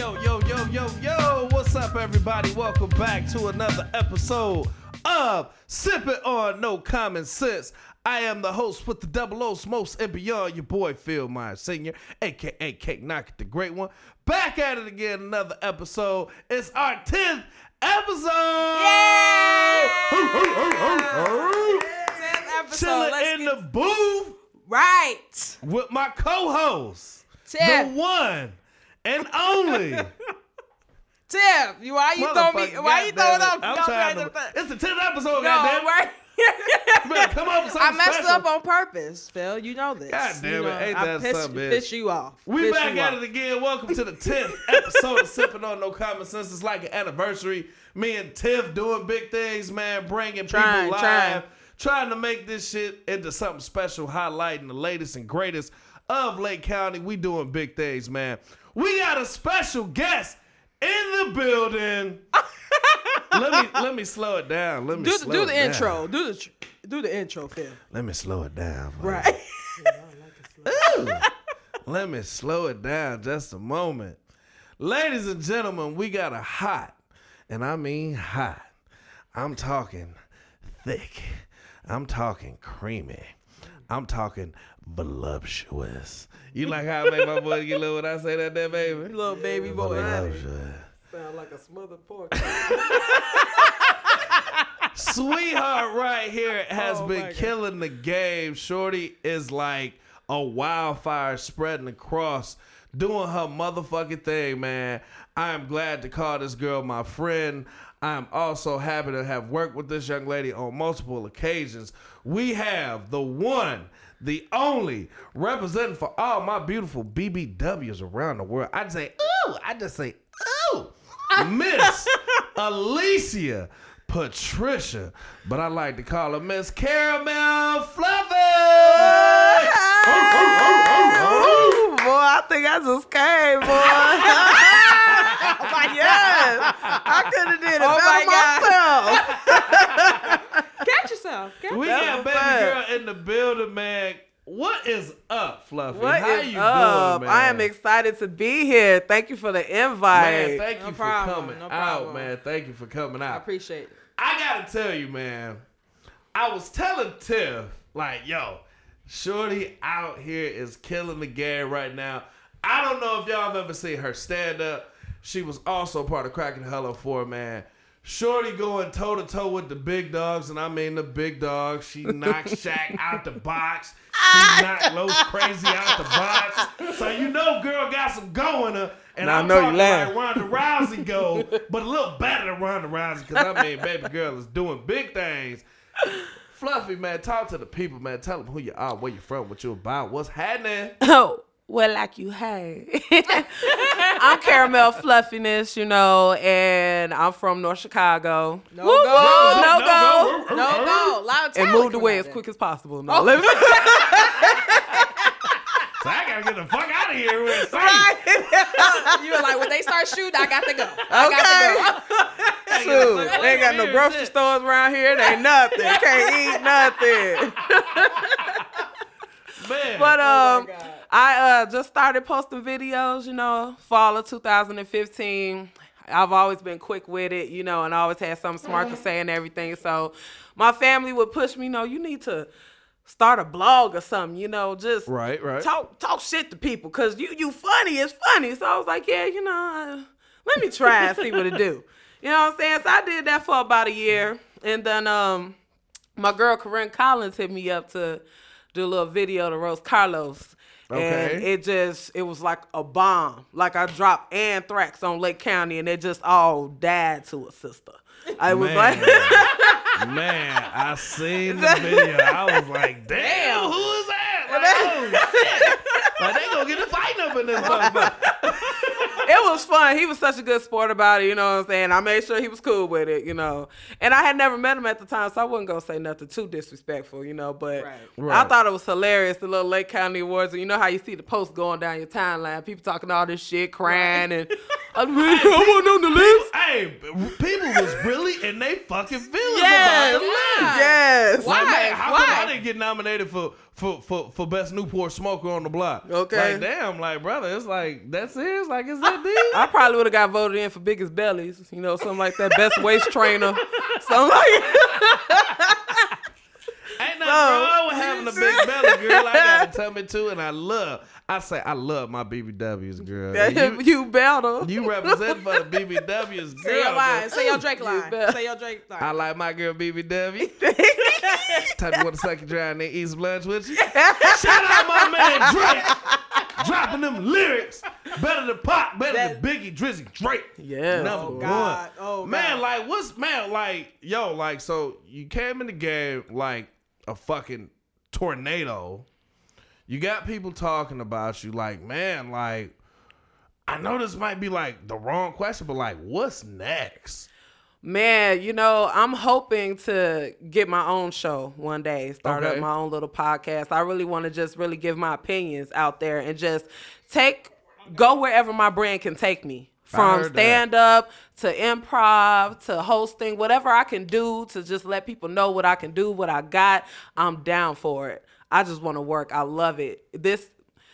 Yo, yo, yo, yo, yo, what's up, everybody? Welcome back to another episode of Sipping on No Common Sense. I am the host with the double O's most and beyond, your boy Phil Myers Sr., aka Cake Knock the Great One. Back at it again, another episode. It's our 10th episode! Episode. Chilling Let's in get- the booth right. with my co-host, Tiff. the one and only. Tiff, you why you throw me? Why you throwing up? I'm trying to, It's the 10th episode, No, goddamn. right. Come up with I messed special. up on purpose, Phil. You know this. God damn You it, ain't I that pissed, something, bitch? Piss you off. We Piss back at off. it again. Welcome to the 10th episode of Sipping on No Common Sense. It's like an anniversary. Me and Tiff doing big things, man, bringing Trying, people live. trying. Trying to make this shit into something special, highlighting the latest and greatest of Lake County. We doing big things, man. We got a special guest in the building. let me let me slow it down. Let me Do, slow do it the down. intro. Do the do the intro, Phil. Let me slow it down. Right. Ooh. Let me slow it down just a moment. Ladies and gentlemen, we got a hot, and I mean hot. I'm talking thick. I'm talking creamy. I'm talking voluptuous. You like how I make my boy get low when I say that there, baby? Little baby boy. Voluptuous. Sound like a smothered pork. Sweetheart right here has Oh, my been God. killing the game. Shorty is like a wildfire spreading across, doing her motherfucking thing, man. I am glad to call this girl my friend. I am also happy to have worked with this young lady on multiple occasions. We have the one, the only, representing for all my beautiful BBWs around the world. I'd say, ooh, I'd just say, ooh, Miss Alicia Patricia, but I like to call her Miss Caramel Fluffy. Oh, oh, oh, ooh, boy, I think I just came, boy. oh my yes, I could have did it Oh better myself. Catch yourself. Catch we That got baby fun. girl in the building, man. What is up, Fluffy? What How is you up? doing, man? I am excited to be here. Thank you for the invite. Man, thank No you problem, for coming no out, man. Thank you for coming out. I appreciate it. I gotta tell you, man. I was telling Tiff, like, yo, Shorty out here is killing the game right now. I don't know if y'all have ever seen her stand up. She was also part of Cracking Hello Four, man. Shorty going toe to toe with the big dogs, and I mean the big dogs. She knocked Shaq out the box. She ah. knocked Los Crazy out the box. So you know, girl got some going her. And Now I I'm know you talking lying. like Ronda Rousey go, but a little better than Ronda Rousey, because I mean, baby girl is doing big things. Fluffy, man, talk to the people, man. Tell them who you are, where you from, what you about, what's happening. Oh, well, like you hey. I'm caramel fluffiness, you know, and I'm from North Chicago. No Woo, go. woo, no, No go. go. No, no. Loud And moved away as quick as possible. No, oh. let me- So I gotta get the fuck out of here with it. you were like, when they start shooting, I got to go. I got to go. Shoot, they ain't got no grocery stores around here. They ain't nothing. Can't eat nothing. Man, But um, God. I uh just started posting videos. You know, fall of 2015. I've always been quick with it, you know, and I always had something smart to say and everything. So my family would push me, you know, you need to start a blog or something, you know, just right, right. talk talk shit to people because you you funny it's funny so i was like yeah you know uh, let me try and see what it do you know what i'm saying so i did that for about a year and then um my girl corinne collins hit me up to do a little video to roast carlos and it just it was like a bomb like i dropped anthrax on lake county and it just all died to a sister i was like Man, I seen the video. I was like, damn, who is that? Like, oh, shit. Like, they gonna get a fight up in this motherfucker. it was fun. He was such a good sport about it, you know what I'm saying? I made sure he was cool with it, you know. And I had never met him at the time, so I wasn't gonna say nothing too disrespectful, you know. But Right. I thought it was hilarious, the little Lake County Awards. And you know how you see the posts going down your timeline, people talking all this shit, crying and I wasn't on the list. Hey, people was really in they fucking feelings Yes, about the list. yes. Why? Like, man, how Why? come I didn't get nominated for, for, for, for best Newport smoker on the block? Okay. Like, damn, like, brother, it's like, that's it? Like, is that deep? I probably would have got voted in for biggest bellies, you know, something like that. Best waist trainer, something like. Ain't nothing No. wrong with having a big belly, girl. I got a tummy too, and I love. I say I love my BBWs, girl. You, you, you better. you represent for the BBWs, girl. Say your line. but Say your Drake line. better. Say your Drake line. I like my girl BBW. Type you want to suck you dry and then eat some lunch with you. Shout out my man Drake. Dropping them lyrics. Better than Pop, better That- than Biggie, Drizzy, Drake. Yes. Number Oh, one. God. Oh, man, God. like what's man like yo like so you came in the game like a fucking tornado. You got people talking about you like man like I know this might be like the wrong question, but like what's next? Man, you know, I'm hoping to get my own show one day, start Okay. up my own little podcast. I really want to just really give my opinions out there and just take go wherever my brand can take me. From stand up to improv to hosting, whatever I can do to just let people know what I can do, what I got, I'm down for it. I just want to work. I love it. This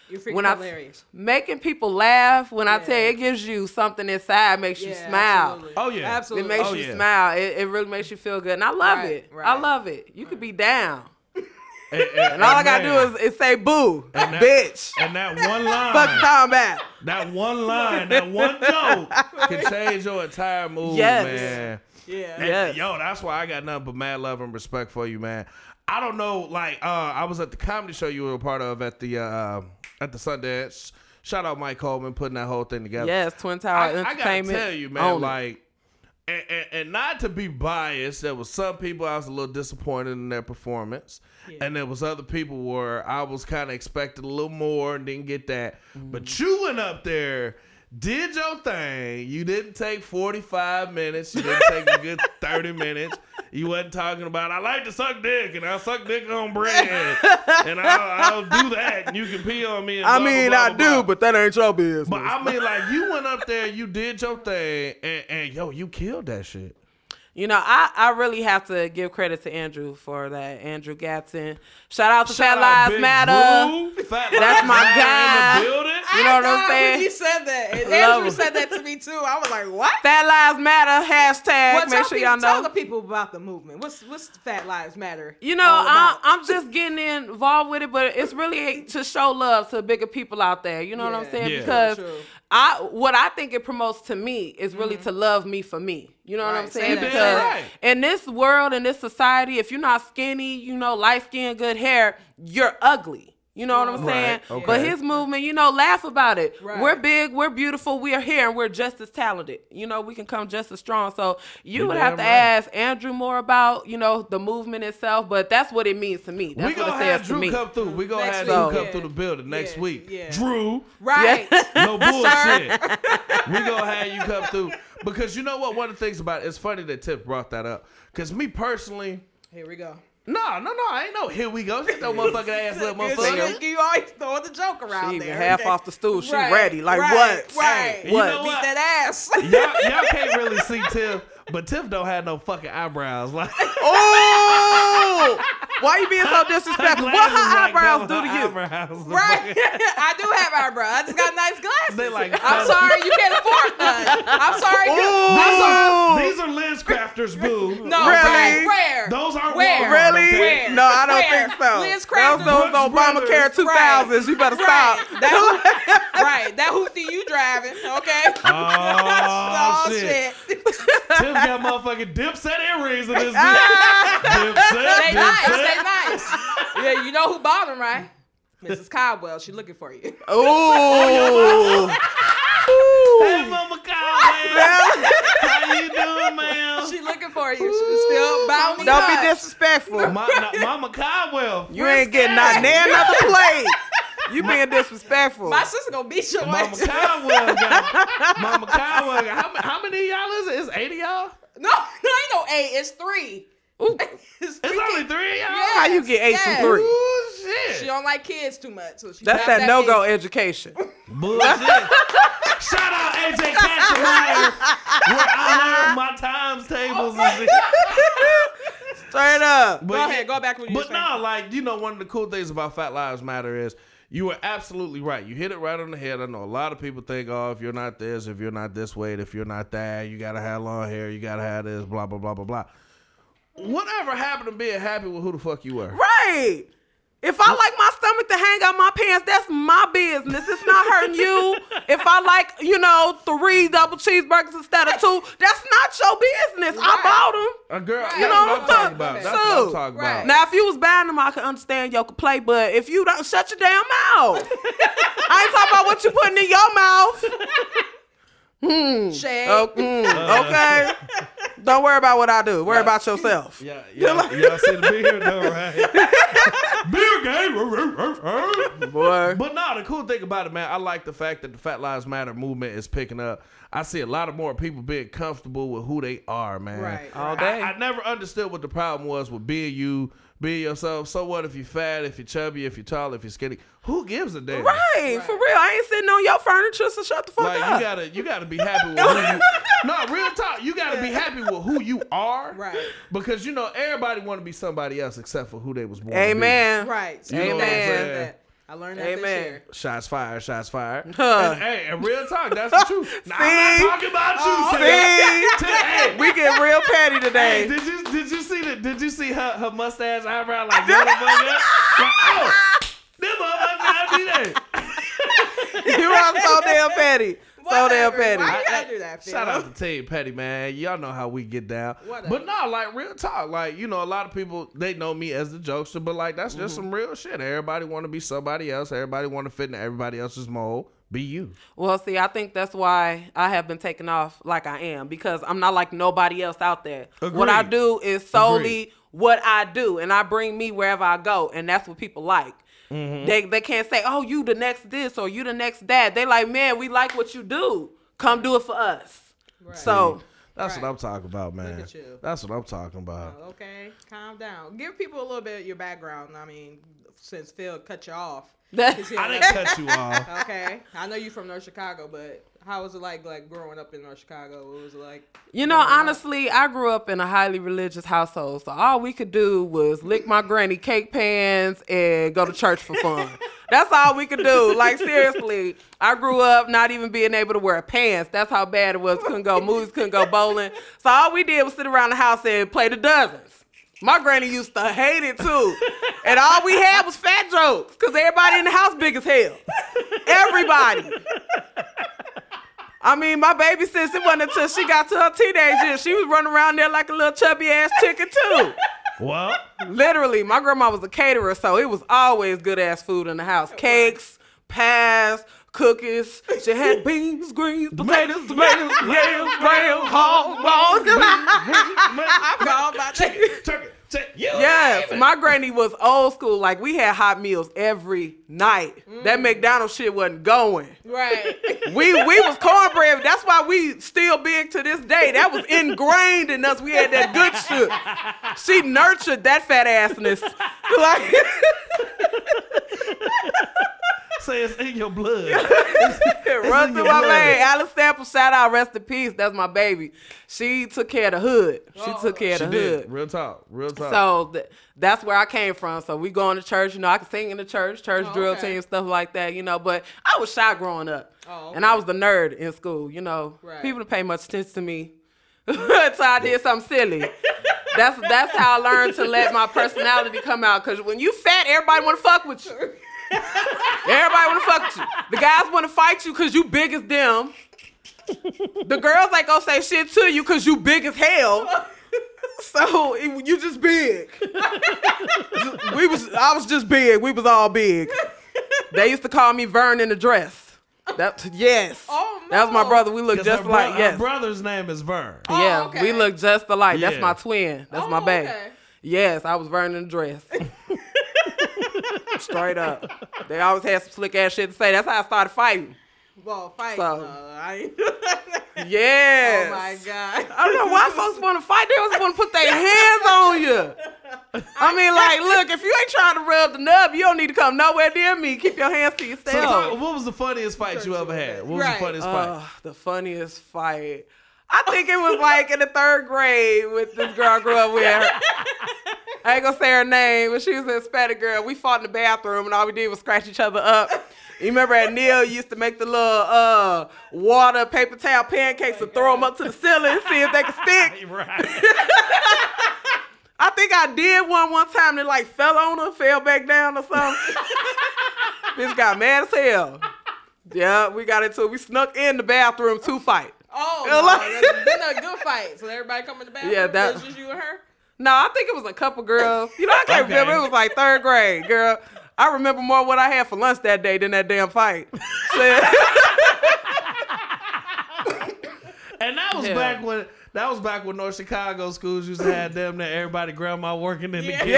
You're freaking when I hilarious. making people laugh, when I tell you it gives you something inside, makes you smile. absolutely. Oh, yeah. absolutely. It makes Oh, you yeah. smile. It, it really makes you feel good. And I love Right, it. I love it. You could be down. And, And all I gotta do is, is say boo. And that- bitch. and that one line, Fuck you talking that one line, that one joke can change your entire mood, Yes. man. Yeah. Yes. Yo, that's why I got nothing but mad love and respect for you, man. I don't know, like, uh, I was at the comedy show you were a part of at the uh, at the Sundance. Shout out Mike Coleman putting that whole thing together. Yes, Twin Tower I, I gotta tell you, man, Own it. like, and, and, and not to be biased, there was some people I was a little disappointed in their performance, and there was other people where I was kind of expecting a little more and didn't get that. Mm-hmm. But you went up there, did your thing. You didn't take forty five minutes. You didn't take a good thirty minutes. You wasn't talking about I like to suck dick and I suck dick on bread and I'll, I'll do that and you can pee on me. And I blah, mean, blah, I blah, do, blah. but that ain't your business. But I mean, like you went up there, you did your thing, and, and yo, you killed that shit. You know, I, I really have to give credit to Andrew for that. Andrew Gatson. Shout out to Shout Fat out Lives Big Matter. Drew. Fat That's my guy. in the. You know what I I'm saying? When you said that. And Andrew him. said that to me too. I was like, what? Fat Lives Matter hashtag. Well, Make sure people, y'all Tell know. the people about the movement. What's what's Fat Lives Matter? You know, all I, about? I'm just getting involved with it, but it's really to show love to bigger people out there. You know what I'm saying? Yeah. Because True. I, what I think it promotes to me is really mm-hmm. to love me for me. You know what I'm Right, say saying? Because right. in this world, in this society, if you're not skinny, you know, light skin, good hair, you're ugly. You know what I'm Right, saying? okay. But his movement, you know, laugh about it. Right. We're big, we're beautiful, we're here, and we're just as talented. You know, we can come just as strong. So you You're would have to right. ask Andrew more about, you know, the movement itself. But that's what it means to me. That's we what gonna it have says to Drew me. come through. We gonna Next have week. Drew come Yeah. through the building next Yeah, week. yeah. Drew, Right. no bullshit. we gonna have you come through because you know what? One of the things about it, it's funny that Tip brought that up. Cause me personally, Here we go. No, no, no, I ain't no. Here we go. Shut that motherfucking ass up, You, motherfucker. you always throwing the joke around She even there. half okay? off the stool. She Right, ready. Like right, what? Right. You What? know Beat what? that ass. Y'all, y'all can't really see Tiff, but Tiff don't have no fucking eyebrows. Like, Oh! Why you being so disrespectful? What her like eyebrows do to you? eyebrows. Right. I do have eyebrows. I just got nice glasses. They like- I'm sorry you can't afford none. I'm sorry you. Ooh. I'm sorry. These are lens crafters, boo. No, Really? right, where? Those aren't Where? Really? Where? No, I don't Where? think so. Liz Those Crafton. those Brooks Obamacare Brothers. 2000s. You better Right. stop. That, right. That hoopty you driving, okay? Oh, Oh, shit. shit. Tim got motherfucking dipset earrings in this bitch. dipset, They nice. They dipset. nice. Yeah, you know who bought them, right? Mrs. Caldwell. She looking for you. Ooh. Hey, Mama Conway. How you doing, ma'am? She looking for you. She still bound me Don't up. be disrespectful. Ma- no, Mama Caldwell. You ain't getting not near another plate. You being disrespectful. My sister gonna beat your Mama ass. Caldwell got Mama Caldwell got how, how many of y'all is it? It's eight of y'all? No, no, ain't no eight. It's three. Ooh. It's It's only three of y'all? Yes, How you get eight from three? Ooh, shit. She don't like kids too much, so she That's grabbed that no go education. Bullshit. Shout out AJ Cash where I learned my times tables oh and shit. Straight up. But Go ahead, go back when you But were saying. no, like you know, one of the cool things about Fat Lives Matter is you were absolutely right. You hit it right on the head. I know a lot of people think, oh, if you're not this, if you're not this weight, if you're not that, you gotta have long hair, you gotta have this, blah blah blah blah blah. Whatever happened to being happy with who the fuck you were? Right. If I like my stomach to hang out my pants, that's my business. It's not hurting you. If I like, you know, three double cheeseburgers instead of two, that's not your business. I bought them. A girl, Right. You know, what I'm talking about. okay. That's what I'm talking right. about. Now, if you was buying them, I could understand your play, but if you don't, shut your damn mouth. I ain't talking about what you putting in your mouth. Hmm. Shade. Oh, mm, okay. Don't worry about what I do. Worry about yourself. Yeah, yeah, y'all see the beer though, right? beer game. Uh, uh, uh, Boy. But no, the cool thing about it, man, I like the fact that the Fat Lives Matter movement is picking up. I see a lot of more people being comfortable with who they are, man. Right, All right. day. I, I never understood what the problem was with being you, being yourself. So what if you're fat, if you're chubby, if you're tall, if you're skinny? Who gives a damn? Right, for real. I ain't sitting on your furniture, so shut the fuck Like up. you gotta, you gotta be happy with who you. Are. No, real talk. You gotta be happy with who you are, Right. Because you know everybody want to be somebody else except for who they was born. to be. Amen. Right. You know what I'm Amen. Saying? I learned that Amen. this year. Shots fired, shots fired. Huh. And, hey, and real talk, that's the truth. Now, I'm not talking about you. Oh, See, hey, we get real petty hey, today. did you did you see the did you see her her mustache eyebrow like motherfucker? like, oh, this motherfucker I be there. you are so damn petty. So damn petty. Why you gotta do that, Phil? Shout out to Team Petty, man. Y'all know how we get down. Whatever. But no, like real talk. Like, you know, a lot of people they know me as the jokester, but like that's just mm-hmm. some real shit. Everybody wanna be somebody else. Everybody wanna fit in everybody else's mold. Be you. Well, see, I think that's why I have been taken off like I am because I'm not like nobody else out there. What I do is solely Agreed. what I do, and I bring me wherever I go, and that's what people like. Mm-hmm. They they can't say, "Oh, you the next this" or "You the next that." They like, "Man, we like what you do. Come do it for us." Right. So That's Right. what I'm talking about, man. at you. That's what I'm talking about. Oh, Okay, calm down. Give people a little bit of your background. I mean, since Phil cut you off. That- 'Cause he I didn't cut you off. Okay, I know you from North Chicago, but how was it like, like growing up in North Chicago? What was it like? You know, growing up? honestly, I grew up in a highly religious household, so all we could do was lick my granny cake pans and go to church for fun. That's all we could do. Like seriously, I grew up not even being able to wear pants. That's how bad it was. Couldn't go movies, couldn't go bowling. So all we did was sit around the house and play the dozens. My granny used to hate it too, and all we had was fat jokes because everybody in the house big as hell. Everybody. I mean, my baby sis, it wasn't until she got to her teenage years. She was running around there like a little chubby ass chicken too. Well, Literally, my grandma was a caterer, so it was always good ass food in the house. Cakes, pies, cookies. She had beans, greens, potatoes, tomatoes, yams, graham, hog balls. I forgot about that. turkey, turkey, you Yes, my granny was old school. Like we had hot meals every night. That mm. McDonald's shit wasn't going. Right. We we was cornbread. That's why we still big to this day. That was ingrained in us. We had that good shit. She nurtured that fat assness. Like say it's in your blood. it run in through your my blood. vein. Alice Sample, shout out, rest in peace. That's my baby. She took care of the hood. She Oh, took care of she the did. hood. Real talk. Real talk. So th- that's where I came from. So we going to church. You know, I could sing in the church, church Oh, drill okay. team, stuff like that. You know, but I was shy growing up, Oh, and. I was the nerd in school. You know, Right. people didn't pay much attention to me until I did something silly. That's that's how I learned to let my personality come out. Cause when you fat, everybody want to fuck with you. Everybody want to fuck you. The guys want to fight you cause you big as them. The girls ain't gonna say shit to you cause you big as hell. So it- you just big. We was I was just big. We was all big. They used to call me Vern in the dress. That yes. Oh, That was my brother. We look just her, like bro- yes. her brother's name is Vern. Oh, yeah, okay. we look just alike. That's Yeah. my twin. That's Oh, my babe. okay. Yes, I was Vern in the dress. Straight up. They always had some slick ass shit to say. That's how I started fighting. Well, fight. So- no, I. Yes. oh my god. I don't know why folks want to fight. They always want to put their hands on you. I mean, like, look, if you ain't trying to rub the nub, you don't need to come nowhere near me. Keep your hands to So, yourself. talk- what was the funniest fight you ever had? What was Right. the funniest fight? Uh, the funniest fight. I think it was like in the third grade with this girl I grew up with. I ain't gonna say her name, but she was a Hispanic girl. We fought in the bathroom and all we did was scratch each other up. You remember at Neil used to make the little uh, water paper towel pancakes and throw them up to the ceiling, see if they could stick. Right. I think I did one one time that like fell on her, fell back down or something. Bitch got mad as hell. Yeah, we got into it. We snuck in the bathroom to fight. Oh, Yeah, no, like- been a good fight. So everybody come in the bathroom. Yeah, that- was just you and her. No, I think it was a couple girls. You know, I can't Okay. remember. It was like third grade, girl. I remember more what I had for lunch that day than that damn fight. And that was Yeah. back when that was back when North Chicago schools used to have them that everybody grandma working in the Yeah. kitchen.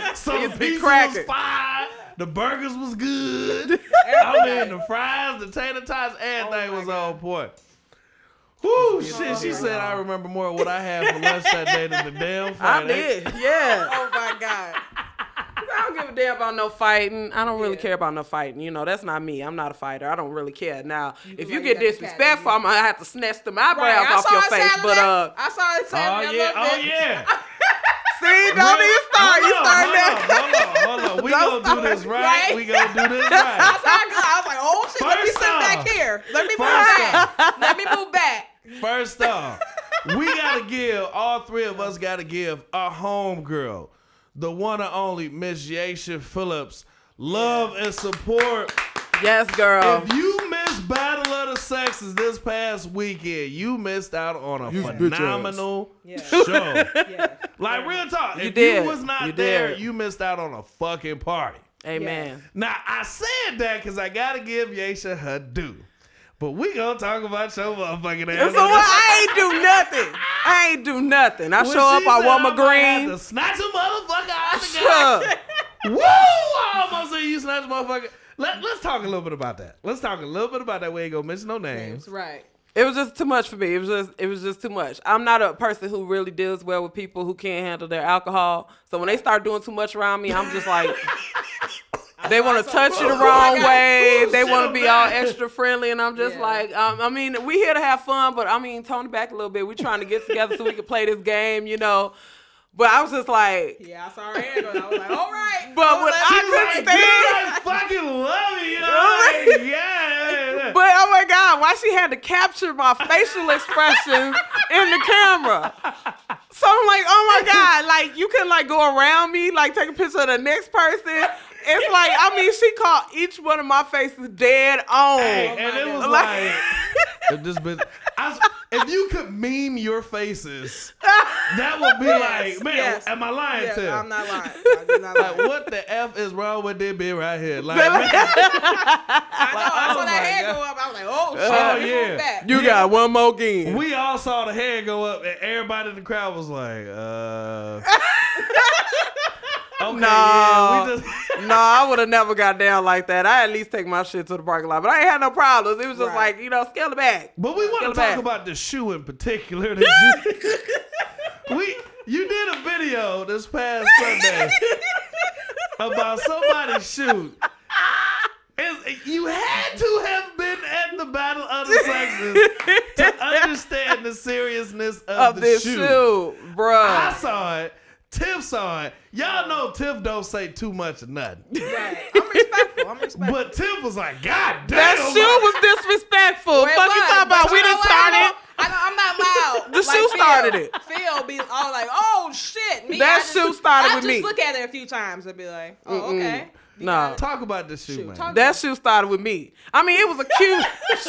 Yeah. So It the used to be pizza was cracking. fire. The burgers was good. I mean the fries, the tater tots, everything oh was on point. Whoo, shit. She said I remember more of what I had for lunch that day than the damn fight. I did, yeah. Oh my god. I don't give a damn about no fighting. I don't really Yeah. care about no fighting. You know, that's not me. I'm not a fighter. I don't really care. Now, if you get you got the cat disrespectful, I'm gonna have to snatch them eyebrows Right, off your it face. But uh, I saw it Oh Saturday. yeah, oh yeah. see, don't even start. You hold start on, there. hold on, hold on. We Don't gonna do this right. right? We gonna do this That's right. how I, got. I was like, oh shit, let me First sit back here. Let me move First back. Let me move back. First off, we gotta give all three of us gotta give our home girl, the one and only Miss Yasha Phillips, love and support. Yes, girl. If you missed Battle of the Sexes this past weekend, you missed out on a You phenomenal Yeah. show. Yeah. Like real talk, You if did. you was not You there, did. you missed out on a fucking party. Amen. Now I said that because I gotta give Yasha her due. But we gonna talk about your motherfucking ass. So what? I ain't do nothing. I ain't do nothing. I When show up. I want my I might have green. to Snatch a motherfucker out the. Woo! I almost said you snatch a motherfucker. Let, let's talk a little bit about that. Let's talk a little bit about that. We ain't gonna mention no names. Right. It was just too much for me. It was just it was just too much. I'm not a person who really deals well with people who can't handle their alcohol. So when they start doing too much around me, I'm just like they want to touch you the wrong God. way. Ooh, They want to I'm be all extra friendly, and I'm just Yeah. like, um, I mean, we here to have fun, but I mean, tone it back a little bit. We're trying to get together so we can play this game, you know. But I was just like, Yeah, I saw her hand on. it. I was like, all right. But I'ma when I you couldn't like- stand- I fucking love you. you like, yeah, yeah, yeah. But oh my God, why she had to capture my facial expressions in the camera? So I'm like, oh my God, like you can like go around me, like take a picture of the next person. It's like, I mean, she caught each one of my faces dead on. Hey, Oh and it was God. like, if this bitch, I if you could meme your faces, that would be like, man, yes. am I lying Yeah, to? I'm not lying. I did not lie. Like, what the f is wrong with this bitch right here? Like, I know. I Oh saw my that hand God. go up. I was like, oh shit. Oh, let me yeah. back. you got one more game. we all saw the hand go up, and everybody in the crowd was like, uh. Okay, No. yeah, we just. no, I would have never got down like that. I at least take my shit to the parking lot, but I ain't had no problems. It was just Right. like, you know, scale it back. But we want to talk back. about the shoe in particular. We you did a video this past Sunday about somebody's shoe. It's- you had to have been at the Battle of the Sexes to understand the seriousness of, Of the this shoe. shoe, bruh. I saw it. Tiff saw it. Y'all know Tiff don't say too much of nothing. Right. I'm respectful. I'm respectful. But Tiff was like, God damn. that shoe was disrespectful. Well, it Fuck you was, talking about? but We you know didn't start I it. I know, I'm not loud. The shoe Phil. started it. Phil be all like, oh shit. Me, That I just- shoe started I with just me. look at it a few times and be like, oh, Mm-mm. okay. You No. Talk about the shoe, Shoot, man. That shoe started with me. I mean, it was a cute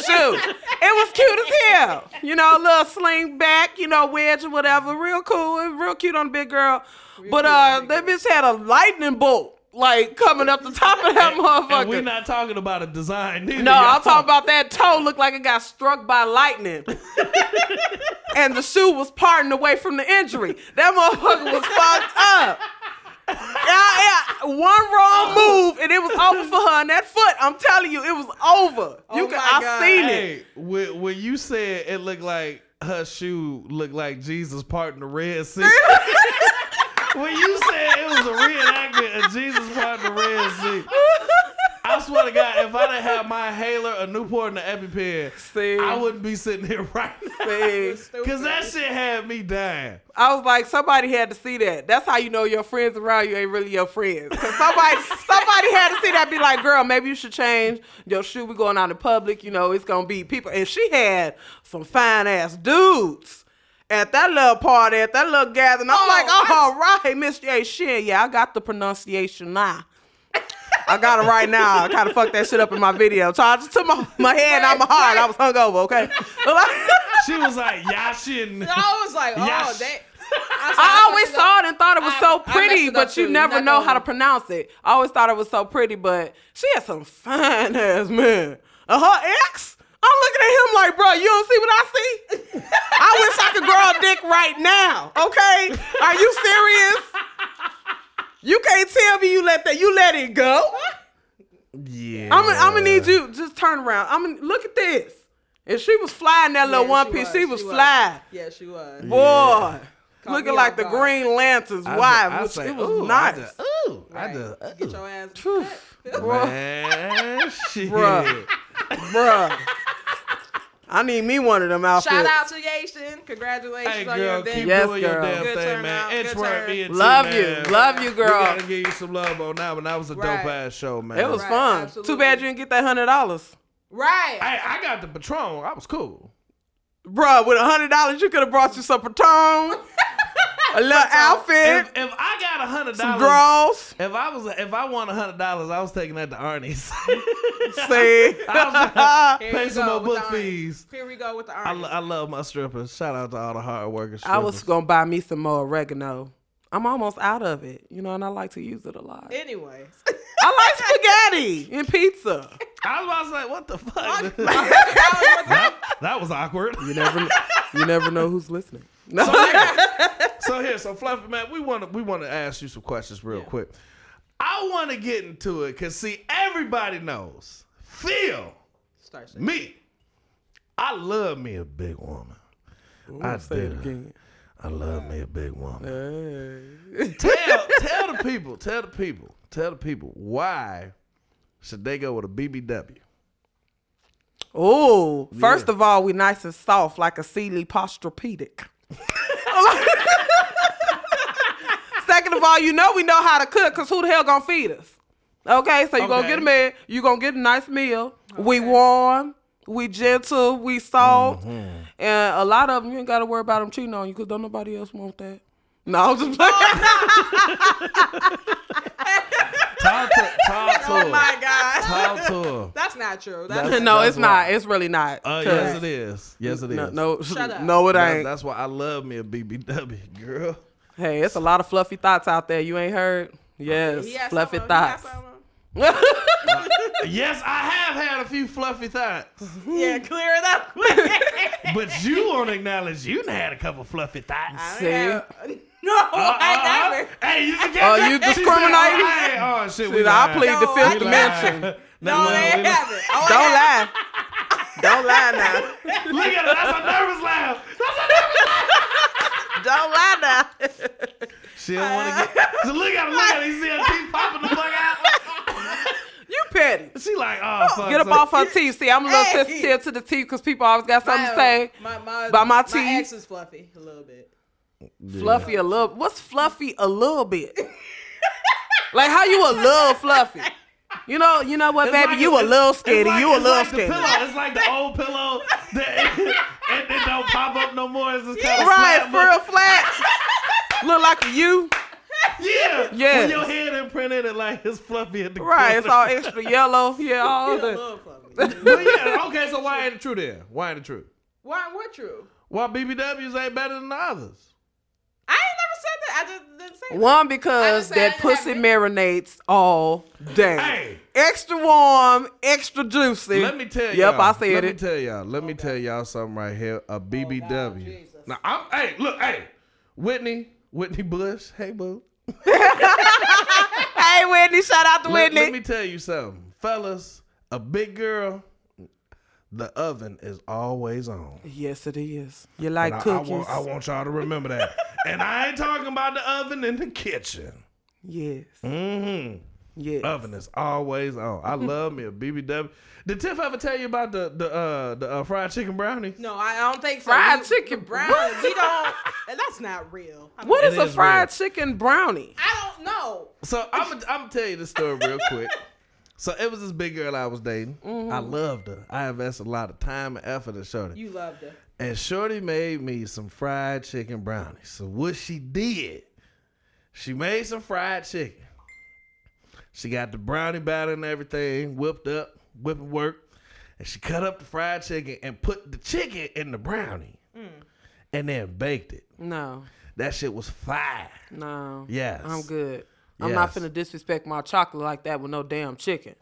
shoe. It was cute as hell. You know, a little sling back, you know, wedge or whatever. Real cool. It was real cute on the big girl. but cute uh, on the that bitch had a lightning bolt like coming up the top of that motherfucker. And we're not talking about a design. Neither, No, y'all. I'm talking about that toe looked like it got struck by lightning. and the shoe was parting away from the injury. That motherfucker was fucked up. Yeah, yeah. One wrong oh. move and it was over for her. And that foot, I'm telling you, it was over. Oh you Oh can, my I God. seen it. When, when you said it looked like her shoe looked like Jesus parting the Red Sea, when you said it was a reenactment of Jesus part of the Red Sea, I swear to God, if I didn't have my inhaler, a Newport, and the EpiPen, See? I wouldn't be sitting here right now. Cause that shit had me dying. I was like, somebody had to see that. That's how you know your friends around you ain't really your friends. Cause somebody, somebody had to see that. Be like, girl, maybe you should change your shoe. We going out in public. You know, it's gonna be people. And she had some fine ass dudes at that little party, at that little gathering. I'm Oh, like, what? all right, Miss J. Shit, yeah, I got the pronunciation now. I got it right now. I kind of fucked that shit up in my video. So I just took my, my head out of my heart. I was hungover, okay? She was like, Yashin. I was like, oh, Yes. that. I always saw it and thought it was I- so pretty, but you too. never not know how to pronounce it. I always thought it was so pretty, but she had some fine ass man. And her ex, I'm looking at him like, bro, you don't see what I see? I wish I could grow a dick right now. Okay? Are you serious? You can't tell me you let that. You let it go. Yeah. I'm gonna I'm gonna need you just turn around. I'm gonna look at this. And she was flying that little one piece. She was, flying. Yeah, she was. Boy, Caught looking like the guard. Green Lantern's I wife. I which say, it was ooh, nice. I just, ooh, I Right. just, Get your ass. Phew. Man, shit. Bruh. Bruh. I need me one of them outfits. Shout out to Yation. Congratulations Hey on your keep event. Yes, doing your girl. damn Good thing, turnout, man. good Intro turn. ENT, Love man. you. Love you, girl. We girl. gotta give you some love on that one. That was a Right. dope ass show, man. It was Right, fun. absolutely. Too bad you didn't get that hundred dollars. Right. Hey, I got the Patron. I was cool. Bruh, with a hundred dollars you could have brought you some Patron, a little outfit, If, if I got a hundred some dollars, draws. if I was if I won a hundred dollars, I was taking that to Arnie's. See? Here Pay you some go more book fees. Here we go with the I, lo- I love my strippers. Shout out to all the hard working strippers. I was gonna buy me some more oregano. I'm almost out of it, you know, and I like to use it a lot. Anyways. I like spaghetti and pizza. I was like, what the fuck? That that, that was awkward. You never, you never know who's listening. No. So here, so here, so Fluffy man, we want to we want to ask you some questions real Yeah. quick. I want to get into it because see, everybody knows. Phil, me, I love me a big woman. I say it do. again. I love me a big woman. Hey. tell tell the people, tell the people, tell the people why should they go with a BBW? Oh, first of all, we nice and soft like a Sealy Posturepedic. Second of all, you know we know how to cook because who the hell gonna feed us? Okay, so you gonna get a man, you gonna get a nice meal. We warm, we gentle, we soft, Mm-hmm. And a lot of them you ain't gotta worry about them cheating on you because don't nobody else want that. No, I'm just playing. Talk to talk to Oh my God. Talk to her. That's not true. That's, That's- no, it's why. not. It's really not. Uh, 'Cause- yes, it is. Yes, it is. No, no, Shut up. no, it That- ain't. that's why I love me a BBW, girl. Hey, it's a lot of fluffy thoughts out there. You ain't heard? Yes, He had fluffy some. He had thoughts. some of 'em. Yes, I have had a few fluffy thoughts, Yeah, clear it up but you won't acknowledge you done had a couple fluffy thoughts. See? No, I uh-uh. never. Hey, you can Oh, you She said, discriminating? Oh, hey, oh shit, we See, I lied. plead the No, fifth I dimension. lied. No, we- they we- haven't. Oh, Don't I lie. Don't lie now. Look at it. That's a nervous laugh. That's a nervous laugh. Don't lie now. She don't want to get. So look at her. Look at her. You see her teeth popping the fuck out. You petty. She like, oh, oh, fuck. Get up so- off her teeth. See, I'm a little Hey. sensitive to the teeth because people always got something to My, say. My, my, About my My teeth. ex is fluffy a little bit. Fluffy a little. What's fluffy a little bit? like how you a little fluffy? You know, you know what, It's baby? like- you a it's- little it's skinny. like- you a little like skinny. It's like the old pillow that and it don't pop up no more. It's just kind of Right, real flat. Look like a U. Yeah, Yeah. When your head imprinted it like it's fluffy at the Right, it's all extra yellow. Yeah, all He's the. little. But yeah, okay. So why ain't it true then? Why ain't it true? Why? What true? Why BBWs ain't better than the others? I ain't never said say that. One because just that pussy didn't marinates all day. Hey. Extra warm, extra juicy. Let me tell Yep, y'all. Yep, I said Let me it. tell y'all. Let me tell y'all something right here. A BBW. Jesus. now, I'm. Hey, look. Hey, Whitney. Whitney Bush. Hey, boo. Hey, Whitney, shout out to Let, Whitney. let me tell you something, fellas. A big girl. The oven is always on. yes, it is. You like And I, I cookies? want, I want y'all to remember that. And I ain't talking about the oven in the kitchen. Yes. Mm-hmm. Yes. Oven is always on. I love me a BBW. Did Tiff ever tell you about the the uh the uh, fried chicken brownies? No, I don't think so. Fried We- chicken brown. what? We don't. That's not real. I, mean, What It is a is fried real. chicken brownie? I don't know. So I'm gonna I'm gonna tell you the story real quick. So it was this big girl I was dating. I loved her. I invested a lot of time and effort in Shorty. You loved it. And Shorty made me some fried chicken brownies. So what she did, she made some fried chicken. She got the brownie batter and everything whipped up, whipping work. And she cut up the fried chicken and put the chicken in the brownie. Mm. And then baked it. No. That shit was fire. No. Yes. I'm good. I'm not finna disrespect my chocolate like that with no damn chicken.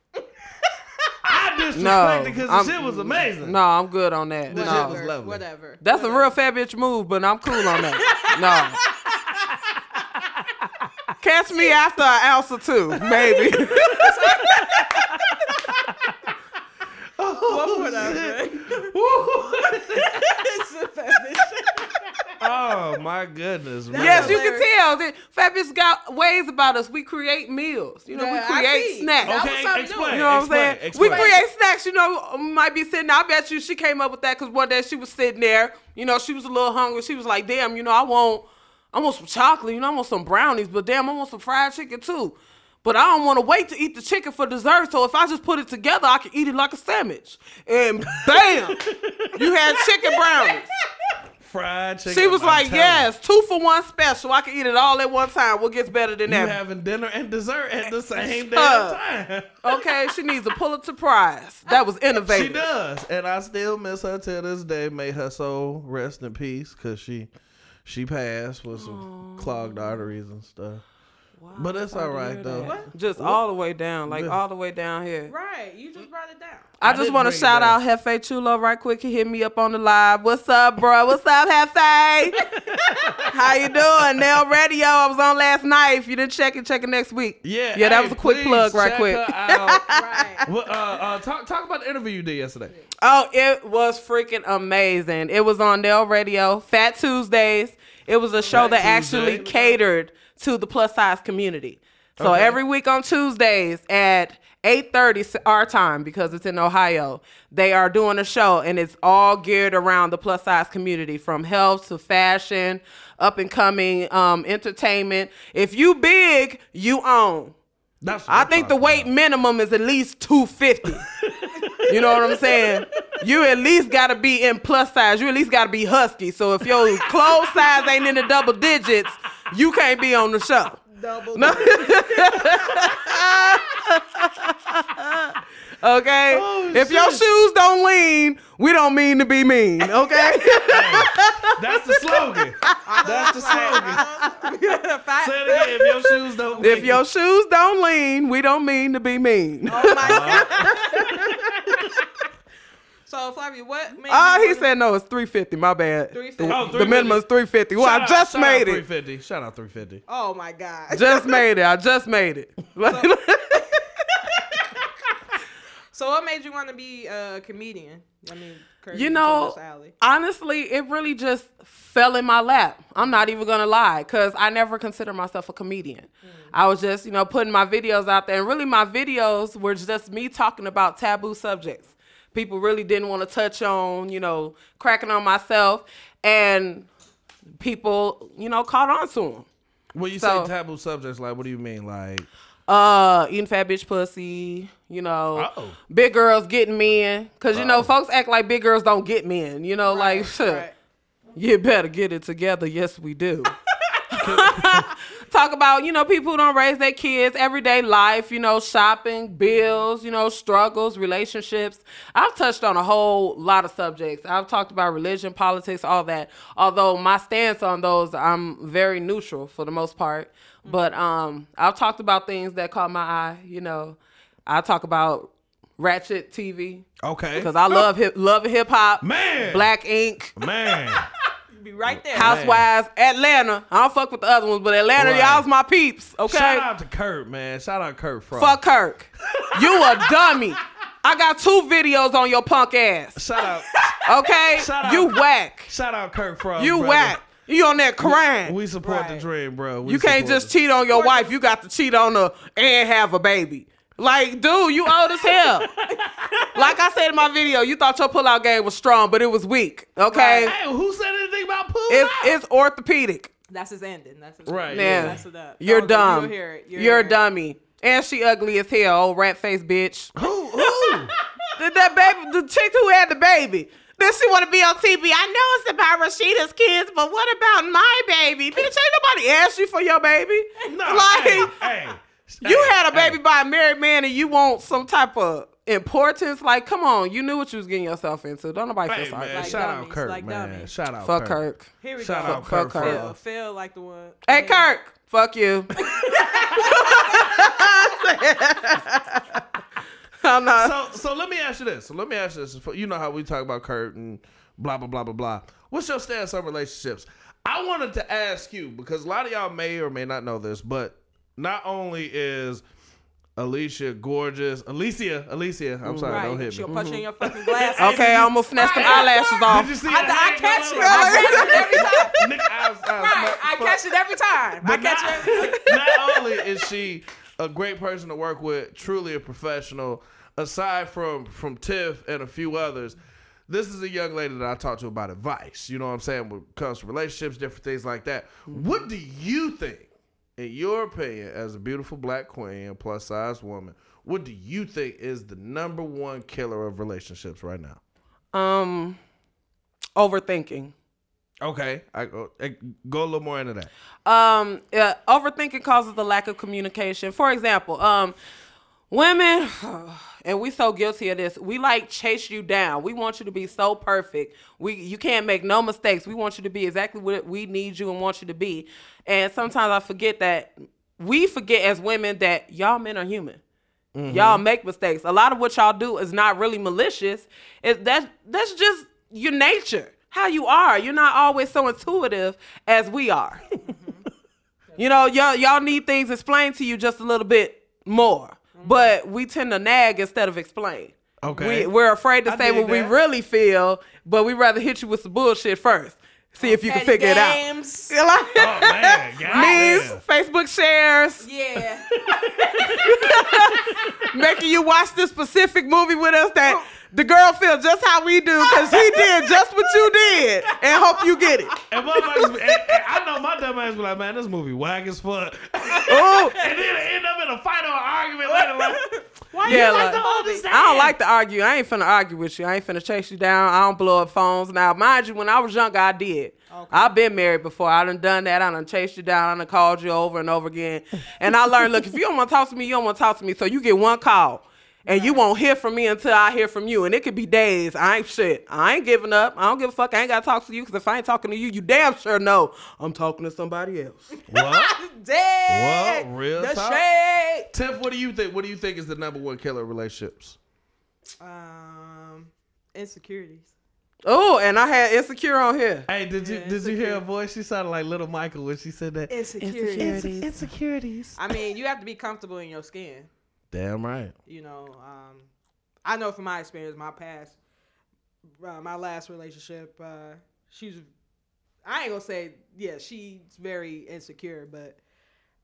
I disrespected No, because I'm- the shit was amazing. No, I'm good on that. The no. shit was lovely. Whatever. That's a real fat bitch move, but I'm cool on that. no. Catch me after an ounce or two, maybe. Oh, whatever. oh my goodness. man. yes, you can tell that fat bitch got ways about us. We create meals. You know, Yeah, we create see. snacks. That was Okay, explain. new. You know what I'm saying? explain. We create snacks. You know, might be sitting. I bet you she came up with that because one day she was sitting there. You know, she was a little hungry. She was like, "Damn, you know, I want, I want some chocolate. You know, I want some brownies, but damn, I want some fried chicken too. But I don't want to wait to eat the chicken for dessert. So if I just put it together, I can eat it like a sandwich. And bam, you had chicken brownies. Fried chicken. She was I'm like, "Yes, two for one special. I can eat it all at one time. What gets better than You, that?" having dinner and dessert at the same time. Okay, she needs a Pulitzer Prize. That was innovative. She does, and I still miss her to this day. May her soul rest in peace, cause she she passed with some clogged arteries and stuff. But it's all right though. What? Just all the way down, like Yeah. all the way down here. Right. You just brought it down. I I just want to shout out. Hefe Chulo right quick. He hit me up on the live. What's up, bro? What's up, Hefe? How you doing? Nail Radio. I was on last night. If you didn't check it, check it next week. Yeah, Yeah, that hey, was a quick plug right check quick. her out. Right. Well, uh, uh, talk talk about the interview you did yesterday. Oh, it was freaking amazing. It was on Nail Radio, Fat Tuesdays. It was a show Fat that actually Tuesday. catered to the plus size community. So Okay. every week on Tuesdays at 8:30 our time because it's in Ohio, they are doing a show and it's all geared around the plus size community from health to fashion, up and coming um, entertainment. If you big, you own. That's I think the weight about. minimum is at least 250. you know what I'm saying? You at least gotta be in plus size. You at least gotta be husky. So if your clothes size ain't in the double digits, you can't be on the show. Double. No. okay? Oh, if your shoes don't lean, we don't mean to be mean, okay? That's the slogan. That's the slogan. Say it again. If your shoes don't. if your shoes don't lean, we don't mean to be mean. Oh my god. So Flavia, what? Ah, made Oh, he wanna- said no, it's 350. My bad. 350. The, Oh, the minimum is 350. Well, Shout I out- just shout out made it. 350. Shout out 350. Oh my god. Just made it. I just made it. So what made you want to be a comedian? I mean, Curtis you know, honestly, it really just fell in my lap. I'm not even gonna lie, cause I never considered myself a comedian. Mm. I was just, you know, putting my videos out there, and really, my videos were just me talking about taboo subjects. People really didn't want to touch on, you know, cracking on myself, and people, you know, caught on to them. When you So- say taboo subjects, like, what do you mean? Like, Uh, eating fat bitch pussy, you know, Oh. big girls getting men. Cause you know, folks act like big girls don't get men. You know, like Right. you better get it together. Yes, we do. Talk about you know people who don't raise their kids, everyday life, you know, shopping, bills, you know, struggles, relationships. I've touched on a whole lot of subjects. I've talked about religion, politics, all that. Although my stance on those, I'm very neutral for the most part. But um, I've talked about things that caught my eye. You know, I talk about Ratchet TV okay. because I love hip, love hip hop. Man. Black Ink. Man. Be right there. Housewives, Atlanta. I don't fuck with the other ones, but Atlanta, Right. y'all's my peeps. Okay. Shout out to Kirk, man. Shout out Kirk Frost. Fuck Kirk. You a dummy. I got two videos on your punk ass. Shout out. Okay. Shout out. You whack. Shout out Kirk Frost. You brother. whack. You on that crying. We support the dream, bro. We you can't just it. cheat on your wife. You got to cheat on her and have a baby. Like, dude, you old as hell. like I said in my video, you thought your pullout game was strong, but it was weak. Okay, Right. Hey, who said anything about pulling it's out? it's orthopedic. That's his ending. That's his Right, ending. Yeah, That's it up. you're oh, Don't- dumb. You'll hear it. You'll You're hear a it. dummy, and she ugly as hell, old rat face bitch. who? Who? Did that baby, the chick who had the baby. Then she want to be on TV. I know it's about Rasheeda's kids, but what about my baby? Bitch, ain't nobody asked you for your baby. no, like, hey, hey, you had a baby by a married man and you want some type of importance. Like, come on, you knew what you was getting yourself into. Don't nobody feel sorry. man, Like shout out Kirk, like man. dummies. Shout out Fuck Kirk. Kirk. Here we Shout go. out Fuck Kirk. Kirk. Phil, Phil like the one. Hey, Kirk, fuck you. I'm not. So, so let me ask you this. So let me ask you this. You know how we talk about Kirk and blah blah blah blah blah. What's your stance on relationships? I wanted to ask you because a lot of y'all may or may not know this, but not only is Alicia gorgeous, Alicia, Alicia. I'm sorry, Right. don't hit She'll me. punch you in your mm-hmm. fucking glasses. okay, I'm gonna snatch them eyelashes off. Did you see? I, her I hand catch it. up? I catch it every time. Nick, I was- I was- Right. I catch it every time. I catch not, it every time. not only is she a great person to work with, truly a professional, aside from from Tiff and a few others, this is a young lady that I talked to about advice. You know what I'm saying? When it comes to relationships, different things like that. Mm-hmm. What do you think, in your opinion, as a beautiful black queen, plus size woman, what do you think is the number one killer of relationships right now? Um, overthinking. Okay, I go, I go a little more into that. Um, uh, overthinking causes a lack of communication. For example, um, women, and we so guilty of this. We like chase you down. We want you to be so perfect. We you can't make no mistakes. We want you to be exactly what we need you and want you to be. And sometimes I forget that we forget as women that y'all men are human. Mm-hmm. Y'all make mistakes. A lot of what y'all do is not really malicious. It that's that's just your nature, how you are. You're not always so intuitive as we are. Mm-hmm. you know, y'all y'all need things explained to you just a little bit more. Mm-hmm. But we tend to nag instead of explain. Okay. We, we're afraid to I say dig what we really feel, but we rather hit you with some bullshit first. See if you can Petty figure it out. games. You Oh man, Memes. Facebook shares, Yeah. making you watch this specific movie with us that the girl feel just how we do because he did just what you did and hope you get it. And motherfuckers, be- and- and I know my dumb ass be like, man, this movie whack as fuck. Oh, and then end up in a fight or argument later. Like, why Yeah, you like like- to understand? I don't like to argue. I ain't finna argue with you. I ain't finna chase you down. I don't blow up phones. Now, mind you, when I was younger, I did. Okay. I've been married before. I done done that. I done chased you down. I done called you over and over again. And I learned, look, if you don't want to talk to me, you don't want to talk to me. So you get one call. And you won't hear from me until I hear from you. And it could be days. I ain't shit. I ain't giving up. I don't give a fuck. I ain't got to talk to you because if I ain't talking to you, you damn sure know I'm talking to somebody else. What? Dead. What? Real The talk? shade. Tiff, what do you think? What do you think is the number one killer of relationships? Um, insecurities. Oh, and I had insecure on here. Hey, did you Yeah, did you hear her insecure. voice? She sounded like little Michael when she said that. Insecurities. Insecurities. I mean, you have to be comfortable in your skin. Damn right. You know, um, I know from my experience, my past, uh, my last relationship, uh, she's, I ain't gonna say, yeah, she's very insecure, but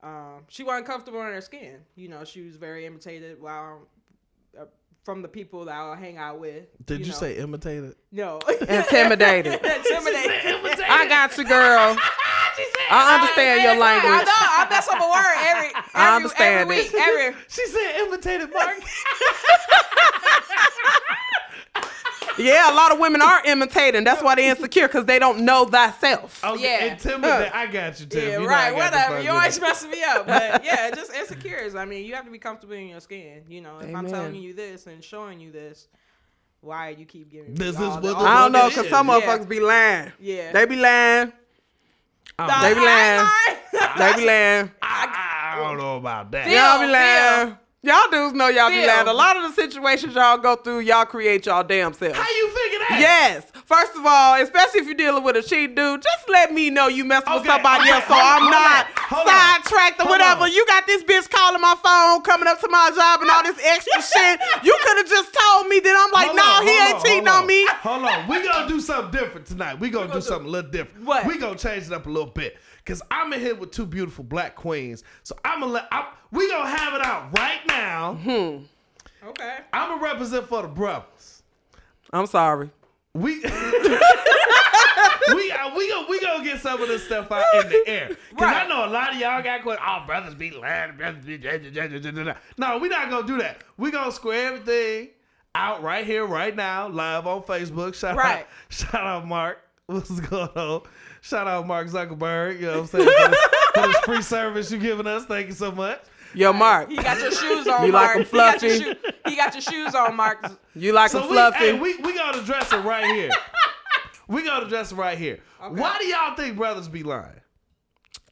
um, she wasn't comfortable in her skin. You know, she was very imitated while uh, from the people that I'll hang out with. Did you, know. say imitated? no? Intimidated. Intimidated. I got you, girl. I understand your language. I language. know. I mess up a word every. every I understand every it. week. Every. She said imitated Mark. Yeah, a lot of women are imitating. That's why they're insecure because they don't know thyself. Oh, okay, Yeah. intimidated. I got you, Tiff. Yeah, You right. I got Whatever. You with always it. messing me up, but yeah, just insecures. I mean, you have to be comfortable in your skin. You know, if I'm telling you this and showing you this, why you keep giving me This is all the- what all the I don't know because is. some Yeah. motherfuckers be lying. Yeah. They be lying. I Nah, don't, They be I lying. They be lying. I, I don't know about that. Yeah. Y'all be lying. Y'all dudes know y'all be Phil. lying. A lot of the situations y'all go through, y'all create y'all damn self. How you figure that? Yes. First of all, especially if you're dealing with a cheat dude, just let me know you messing with somebody else so I'm not on, on. sidetracked or whatever. on. You got this bitch calling my phone, coming up to my job and all this extra shit. You could have just told me that I'm like, no, on, he ain't on, cheating hold on me. Hold on. We gonna do something different tonight. We gonna, gonna do do- something a little different. What? We gonna change it up a little bit. Cause I'm in here with two beautiful black queens. So I'm gonna let I'm, we gonna have it out right now. Hmm. Okay. I'm gonna represent for the brothers. I'm sorry. We we uh, we gonna we gonna get some of this stuff out in the air. Cause I know a lot of y'all got questions. Oh, brothers be lying. Brothers be da, da, da, da, da, da, da." no. We not gonna do that. We gonna square everything out right here, right now, live on Facebook. Shout out, shout out, Mark. What's going on? Shout out, Mark Zuckerberg. You know what I'm saying for this, for this free service you giving us. Thank you so much. Yo, Mark. He got your shoes on, You like Mark. 'em He got your fluffy? shoe- He got your shoes on, Mark. You like So him we, fluffy? hey, we we gonna address it right here. we got to address it right here. Why do y'all think brothers be lying?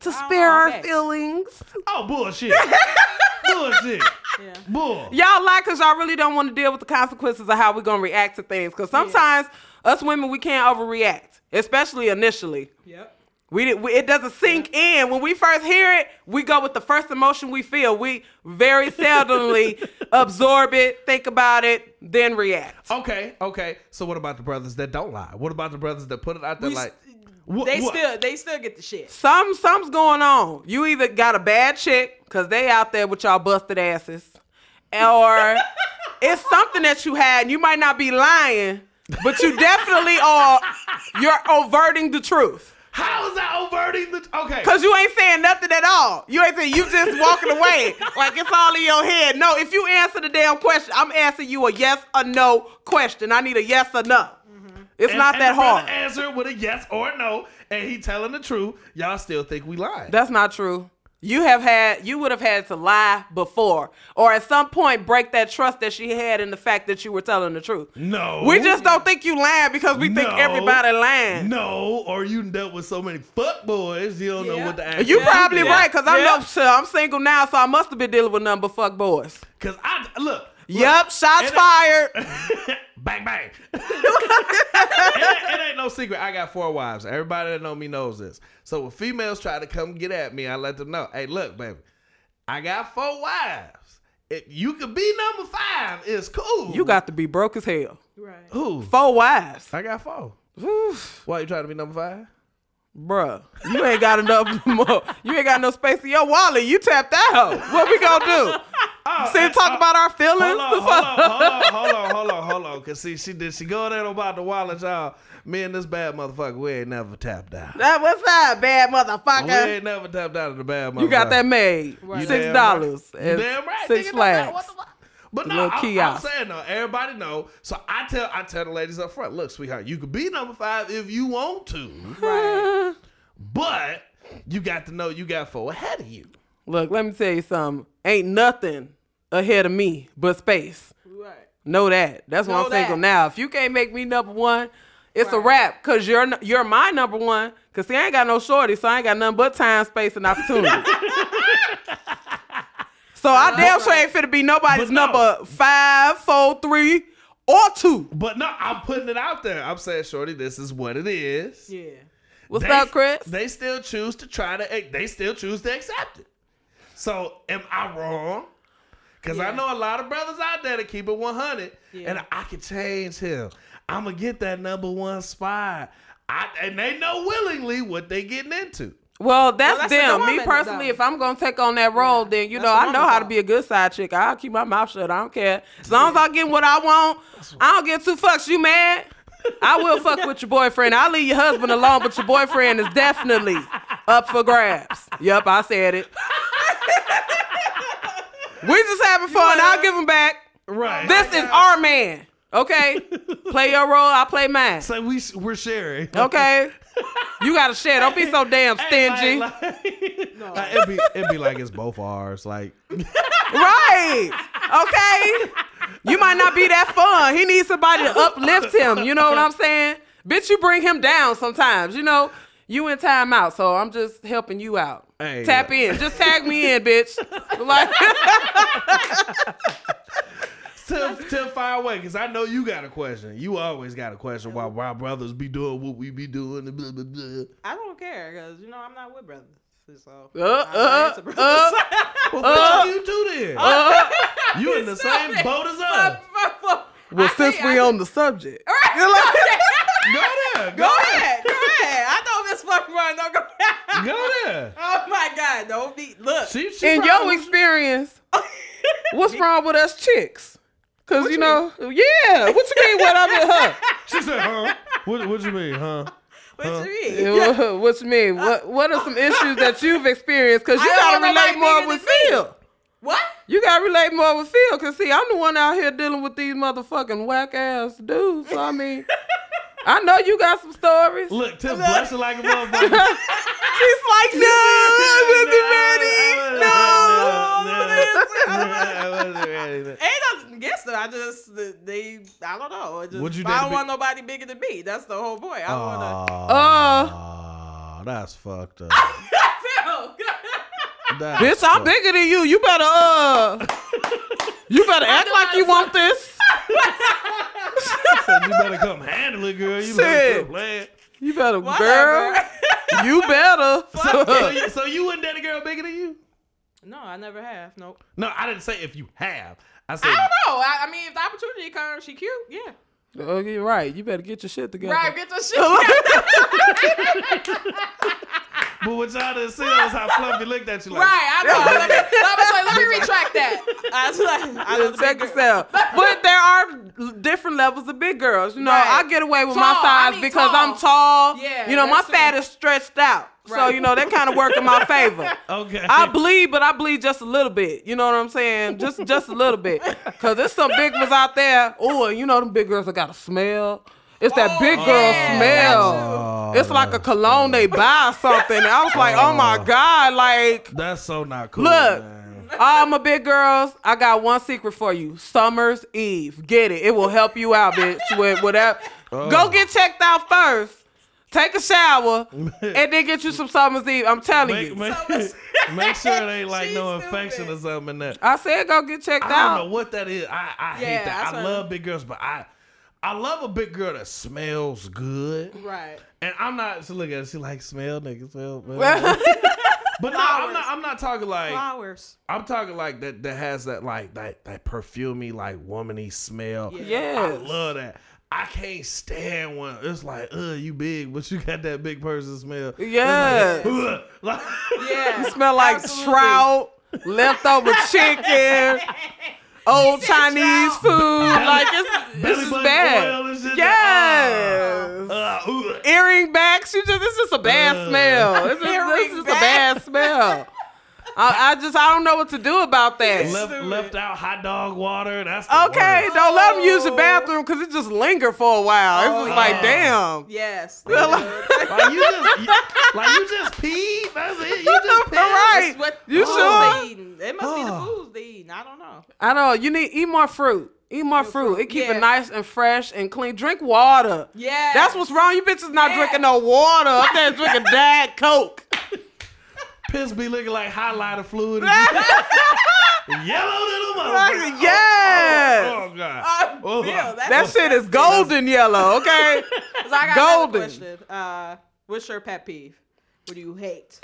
to Oh, spare our okay. feelings. Oh bullshit. bullshit. Yeah. Bull. Y'all lie because y'all really don't want to deal with the consequences of how we're going to react to things. Because sometimes us women, we can't overreact, especially initially. Yep. We, did- we it doesn't sink in when we first hear it. We go with the first emotion we feel. We very seldomly absorb it, think about it, then react. Okay, okay. So what about the brothers that don't lie? What about the brothers that put it out there We like s- what, They what? still they still get the shit. Some something's going on. You either got a bad chick because they out there with y'all busted asses, or it's something that you had. And you might not be lying, but you definitely are. You're overting the truth. How is that overting the okay? Cause you ain't saying nothing at all. You ain't saying you just walking away like it's all in your head. No, if you answer the damn question, I'm asking you a yes or no question. I need a yes or no. It's And- not and that the brother hard. Answer with a yes or no, and he telling the truth. Y'all still think we lying? That's not true. You have had you would have had to lie before, or at some point break that trust that she had in the fact that you were telling the truth. no. We just don't think you lying because we think everybody lying. No, or you dealt with so many fuck boys, you don't know what to ask. You Yeah. probably Yeah. right because I Yeah. know shit, I'm single now, so I must have been dealing with nothing but fuck boys. Cause I look. Yep, shots And- fired. bang bang. it, ain't, it ain't no secret. I got four wives. Everybody that know me knows this. So when females try to come get at me, I let them know, hey, look, baby, I got four wives. If you could be number five, it's cool. You got to be broke as hell. Right. who? Four wives. I got four. Oof, Why you trying to be number five? bruh, you ain't got enough more. You ain't got no space in your wallet. You tapped out. What we gonna do? Oh, See, uh, talk uh, about our feelings. Hold on, hold on, hold on, hold on, hold on. Cause see, she did she go there about the wallet, y'all. Me and this bad motherfucker, we ain't never tapped out. That what's up, bad motherfucker? We ain't never tapped out of the bad motherfucker. You got that made. Right. Six dollars. right. Damn right. Six flags. what the fuck. But no, I'm, I'm saying though, everybody know. So I tell I tell the ladies up front, look, sweetheart, you could be number five if you want to, Right. but you got to know you got four ahead of you. Look, let me tell you something. Ain't nothing ahead of me but space. Right. Know that. That's why I'm single that. now. If you can't make me number one, it's a wrap. Cause you're you're my number one. Cause see, I ain't got no shorty, so I ain't got nothing but time, space, and opportunity. so I damn sure ain't finna be nobody's no. number five, four, three, or two. But no, I'm putting it out there. I'm saying, shorty, this is what it is. Yeah. What's They- up, Chris? They still choose to try to. They still choose to accept it. So am I wrong? Because I know a lot of brothers out there that keep it 100, Yeah. and I can change him. I'm gonna get that number one spot. I, and they know willingly what they getting into. Well, that's, that's them. Me personally, if I'm gonna take on that role, Yeah, then you that's know I know how to be a good side chick. I'll keep my mouth shut. I don't care. As long as I get what I want, I don't give two fucks. You mad? I will fuck with your boyfriend. I'll leave your husband alone, but your boyfriend is definitely up for grabs. Yep, I said it. we just having fun. I'll give him back. Right. This is our man. Okay, play your role. I play mine. so we we're sharing. Okay, you gotta share. Don't be so damn Hey, like- stingy. like- like, it'd be it'd be like it's both ours. Like Right. Okay. You might not be that fun. He needs somebody to uplift him. You know what I'm saying? Bitch, you bring him down sometimes. You know, you in timeout, so I'm just helping you out. Hey, Tap yeah. in. Just tag me in, bitch. Like, Tell, tell fire away, cause I know you got a question. You always got a question why why brothers be doing what we be doing. Blah, blah, blah. I don't care because you know I'm not with brothers. So Uh, I'm uh, uh, Well, Uh, fuck you do then. Uh, you in the same boat as us. fuck, fuck. well, I since we I- on the subject, Go there. Go, Go ahead, go ahead. I know this fucking run. No, go ahead. Go there. Oh my god, don't be look. She, she in your experience, what's wrong with us chicks? Cause you you know, yeah. What you mean? What I mean, huh? She said, huh? What, what you mean, huh? What Huh? you mean? Yeah, what you mean? What What are some issues that you've experienced? Cause you I gotta relate more with. Phil. What? You gotta relate more with Phil. Cause see, I'm the one out here dealing with these motherfucking whack ass dudes. So I mean, I know you got some stories. Look, Tim blushing like a motherfucker. She's like, no, I wasn't ready. No. I wasn't ready. Ain't nothing against them. I just they. I don't know. I, just, Would you I date don't a want nobody bigger than me. That's the whole point. I don't want Oh, that's fucked up. to. That's Bitch, I'm fucked- bigger than you. You better uh You better act like you want this. You better come handle it, girl. You better Shit. quit playing. You better Whatever. girl. You better. So you, so you wouldn't date a girl bigger than you? no, I never have. Nope. No, I didn't say if you have. I said I don't know. I, I mean, if the opportunity comes, she cute. Yeah. Oh, you're right. You better get your shit together. Right. Get your shit. together. But what y'all didn't see was how Fluffy looked at you like. right. I know. Let me, I was like, let me retract that. I was like, I know the Check big this girl- out. But there are different levels of big girls. You know, Right. I get away with Tall, my I size mean because tall. I'm tall. Yeah, You know, my that's fat true. is stretched out. Right. So, you know, that kind of work in my favor. Okay. I bleed, but I bleed just a little bit. You know what I'm saying? Just just a little bit. Cause there's some big ones out there. Oh, you know them big girls that got a smell. It's that Oh, big girl yeah, smell. that it's like a oh, cologne they buy or something. And I was like, oh my oh. God, like That's so not cool. Look. man. all my big girls, I got one secret for you. Summer's Eve. Get it. It will help you out, bitch. With whatever. Oh. Go get checked out first. Take a shower and then get you some Summer's Eve. I'm telling Make, you. make, make sure it ain't like She's no stupid. infection or something in there. I said go get checked out. I don't know what that is. I, I hate that. that's I love big girls, but I I love a big girl that smells good. Right. And I'm not so look at it, she like smell nigga smell. smell. but no, I'm not I'm not talking like Flowers. I'm talking like that that has that like that that perfumey like womany smell. Yeah. I love that. I can't stand one. it's like, uh, you big, but you got that big person smell. Yes. Ugh. Like, Yeah. You smell like Absolutely. trout, leftover chicken, old Chinese food. Like it's, this is bad. Yes. Uh, ugh. Earring backs, you just it's just a bad Ugh. smell. It's just, it's just a bad smell. I, I just I don't know what to do about that. left left out hot dog water. That's the Okay, worst. don't let them use the Oh. bathroom because it just linger for a while. It's just like Oh. damn. Yes. Like you just you, like you just peed. That's it. You just peed. Right. What You sure? They eating. It must be the foods they eating. I don't know. I don't know you need eat more fruit. Eat more fruit. fruit. It keep Yeah. it nice and fresh and clean. Drink water. Yeah. That's what's wrong. You bitches not Yeah. drinking no water. Up there drinking Diet Coke. Piss be looking like highlighter fluid. Yellow little motherfucker. Yes. Oh, oh, god. I Oh, feel that. That shit is golden yellow, okay? So I got golden. golden. question. Uh, what's your pet peeve? What do you hate?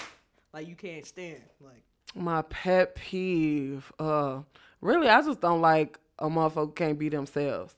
Like you can't stand. Like My pet peeve. Uh really I just don't like a motherfucker can't be themselves.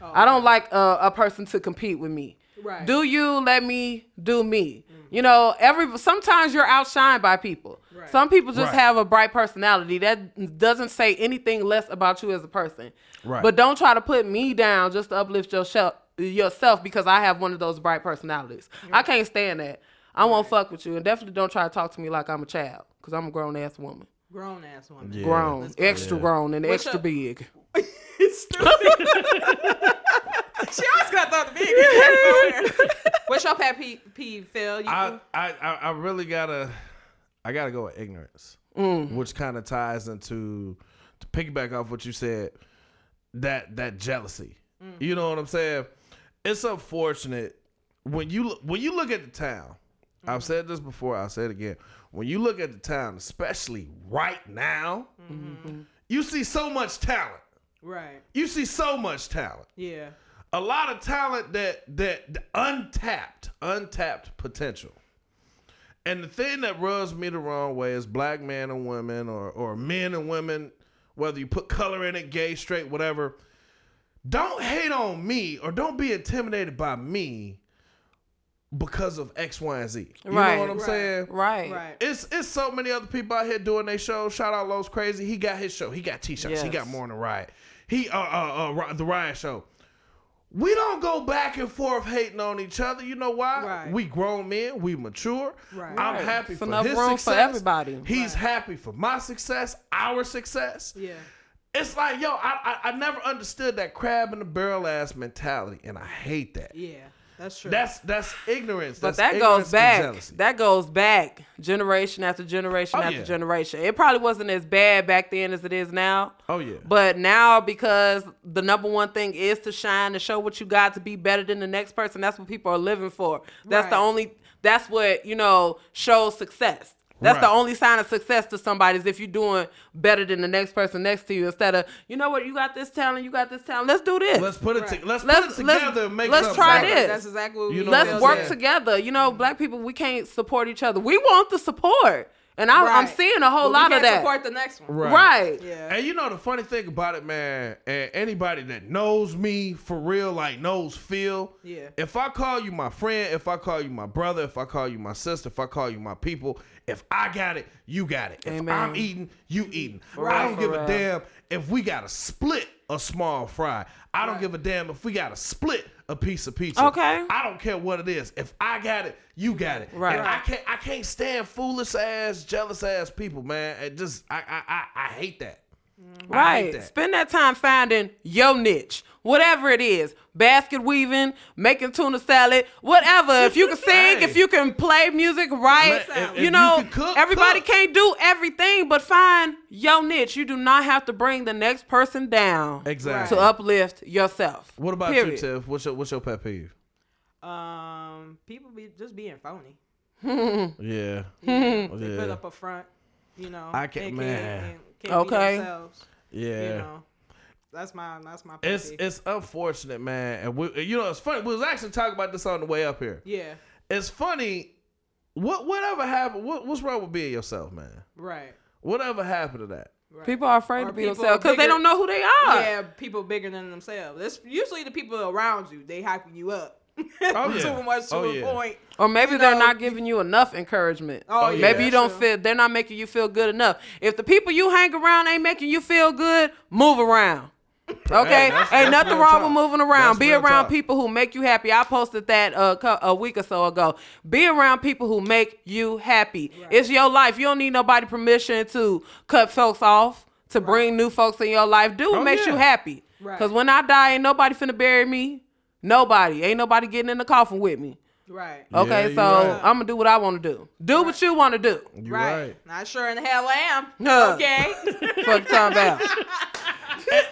oh, I don't like uh, a person to compete with me. Right. Do you let me do me? You know, every sometimes you're outshined by people. Right. Some people just Right. have a bright personality. That doesn't say anything less about you as a person. Right. But don't try to put me down just to uplift yourself yourself because I have one of those bright personalities. I can't stand that. I won't fuck with you, and definitely don't try to talk to me like I'm a child because I'm a grown ass woman, grown ass woman. Yeah. grown, extra Yeah. grown, and What's extra up? big. Stupid. she always got the big. What's your pet peeve, peeve Phil? You, I, I I I really gotta I gotta go with ignorance, mm. which kind of ties into to piggyback off what you said that that jealousy. Mm. You know what I'm saying? It's unfortunate when you when you look at the town. I've mm-hmm. said this before. I'll say it again. When you look at the town, especially right now, mm-hmm. Mm-hmm. you see so much talent. Right. You see so much talent. Yeah. A lot of talent that that untapped, untapped potential. And the thing that rubs me the wrong way is black men and women or or men and women, whether you put color in it, gay, straight, whatever. Don't hate on me or don't be intimidated by me because of X, Y, and Z. You Right. know what I'm Right. saying? Right. Right. It's it's so many other people out here doing their show. Shout out Lowe's Crazy. He got his show. He got t-shirts. He got more than Riot. He uh uh, uh the Riot show. We don't go back and forth hating on each other. You know why? Right. We grown men. We mature. Right. I'm happy It's for enough his room for everybody. He's Right. happy for my success, our success. Yeah. It's like, yo, I, I I never understood that crab in the barrel ass mentality, and I hate that. Yeah. That's true. That's that's ignorance. But That's that ignorance goes back. That goes back generation after generation Oh, after yeah. generation. It probably wasn't as bad back then as it is now. Oh yeah. But now, because the number one thing is to shine, to show what you got, to be better than the next person, that's what people are living for. That's the only, that's what, you know, shows success. That's the only sign of success to somebody is if you're doing better than the next person next to you instead of, you know what, you got this talent, you got this talent, let's do this. Let's put it. Right. To, let's, Let's- put it let's- together and make let's something try this. That's exactly what You we know Let's work saying? together. You know, black people, we can't support each other. We want the support. And I, I'm seeing a whole But we lot of can't that. Support the next one. Right. Right. Yeah. And you know the funny thing about it, man, and anybody that knows me for real, like knows Phil. Yeah. If I call you my friend, if I call you my brother, if I call you my sister, if I call you my people, if I got it, you got it. If Amen. I'm eating, you eating. Right, I don't give For a damn if we got to split a small fry. I don't give a damn if we got to split a piece of pizza. Okay. I don't care what it is. If I got it, you got it. Right. And I can't I can't stand foolish ass, jealous ass people, man. It just I I I, I hate that. I hate Right. that. Spend that time finding your niche, whatever it is. Basket weaving, making tuna salad, whatever. If you can sing, Hey. if you can play music right, Let- if- if you you know, can cook, everybody cook. can't do everything, but find your niche. You do not have to bring the next person down Exactly. to uplift yourself. What about Period. you, Tiff? What's your what's your pet peeve? Um, people be just being phony. Yeah. They put up a front, you know. I can't- man. and can't Okay. Be themselves, Yeah. You know. That's my that's my. It's peeve. it's unfortunate, man. And we, you know, it's funny. We was actually talking about this on the way up here. yeah. It's funny. What whatever happened? What, what's wrong with being yourself, man? Right. Whatever happened to that? Right. People are afraid Or to be people themselves because they don't know who they are. Yeah, people bigger than themselves. It's usually the people around you. They hyping you up. Oh, yeah. Too much to Oh, a yeah. point. Or maybe You they're know, not giving you enough encouragement. Oh, yeah. maybe you don't True. feel they're not making you feel good enough. If the people you hang around ain't making you feel good, move around. Okay, Hey, that's- ain't that's nothing wrong talk. with moving around. That's Be around talk. people who make you happy. I posted that uh, a week or so ago. Be around people who make you happy. It's your life. You don't need nobody permission to cut folks off, to bring new folks in your life. Do what Oh, makes yeah. you happy. Right. Cause when I die, ain't nobody finna bury me. Nobody. Ain't nobody getting in the coffin with me. Right. Okay, you so right. I'm gonna do what I want to do. Do what you want to do. You right. right. Not sure in the hell I am. Huh. Okay. Fuck you talking about.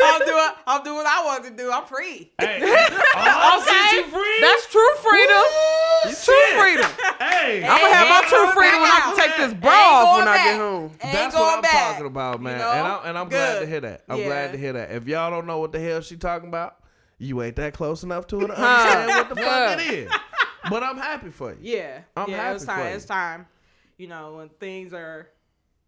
I'm doing. I'm doing what I want to do. I'm free. Hey, oh, Okay. shit, you free? That's true freedom. Woo, True shit. freedom. Hey, I'm gonna have my true freedom when I can take this Ain't bra off going when I get home. Ain't That's what I'm back. talking about, man. You know? And I'm and I'm glad to hear that. I'm Yeah. glad to hear that. If y'all don't know what the hell she talking about, you ain't that close enough to it to understand what the fuck it is. But I'm happy for you. Yeah. I'm yeah. It's happy for time. you. It's time. You know, when things are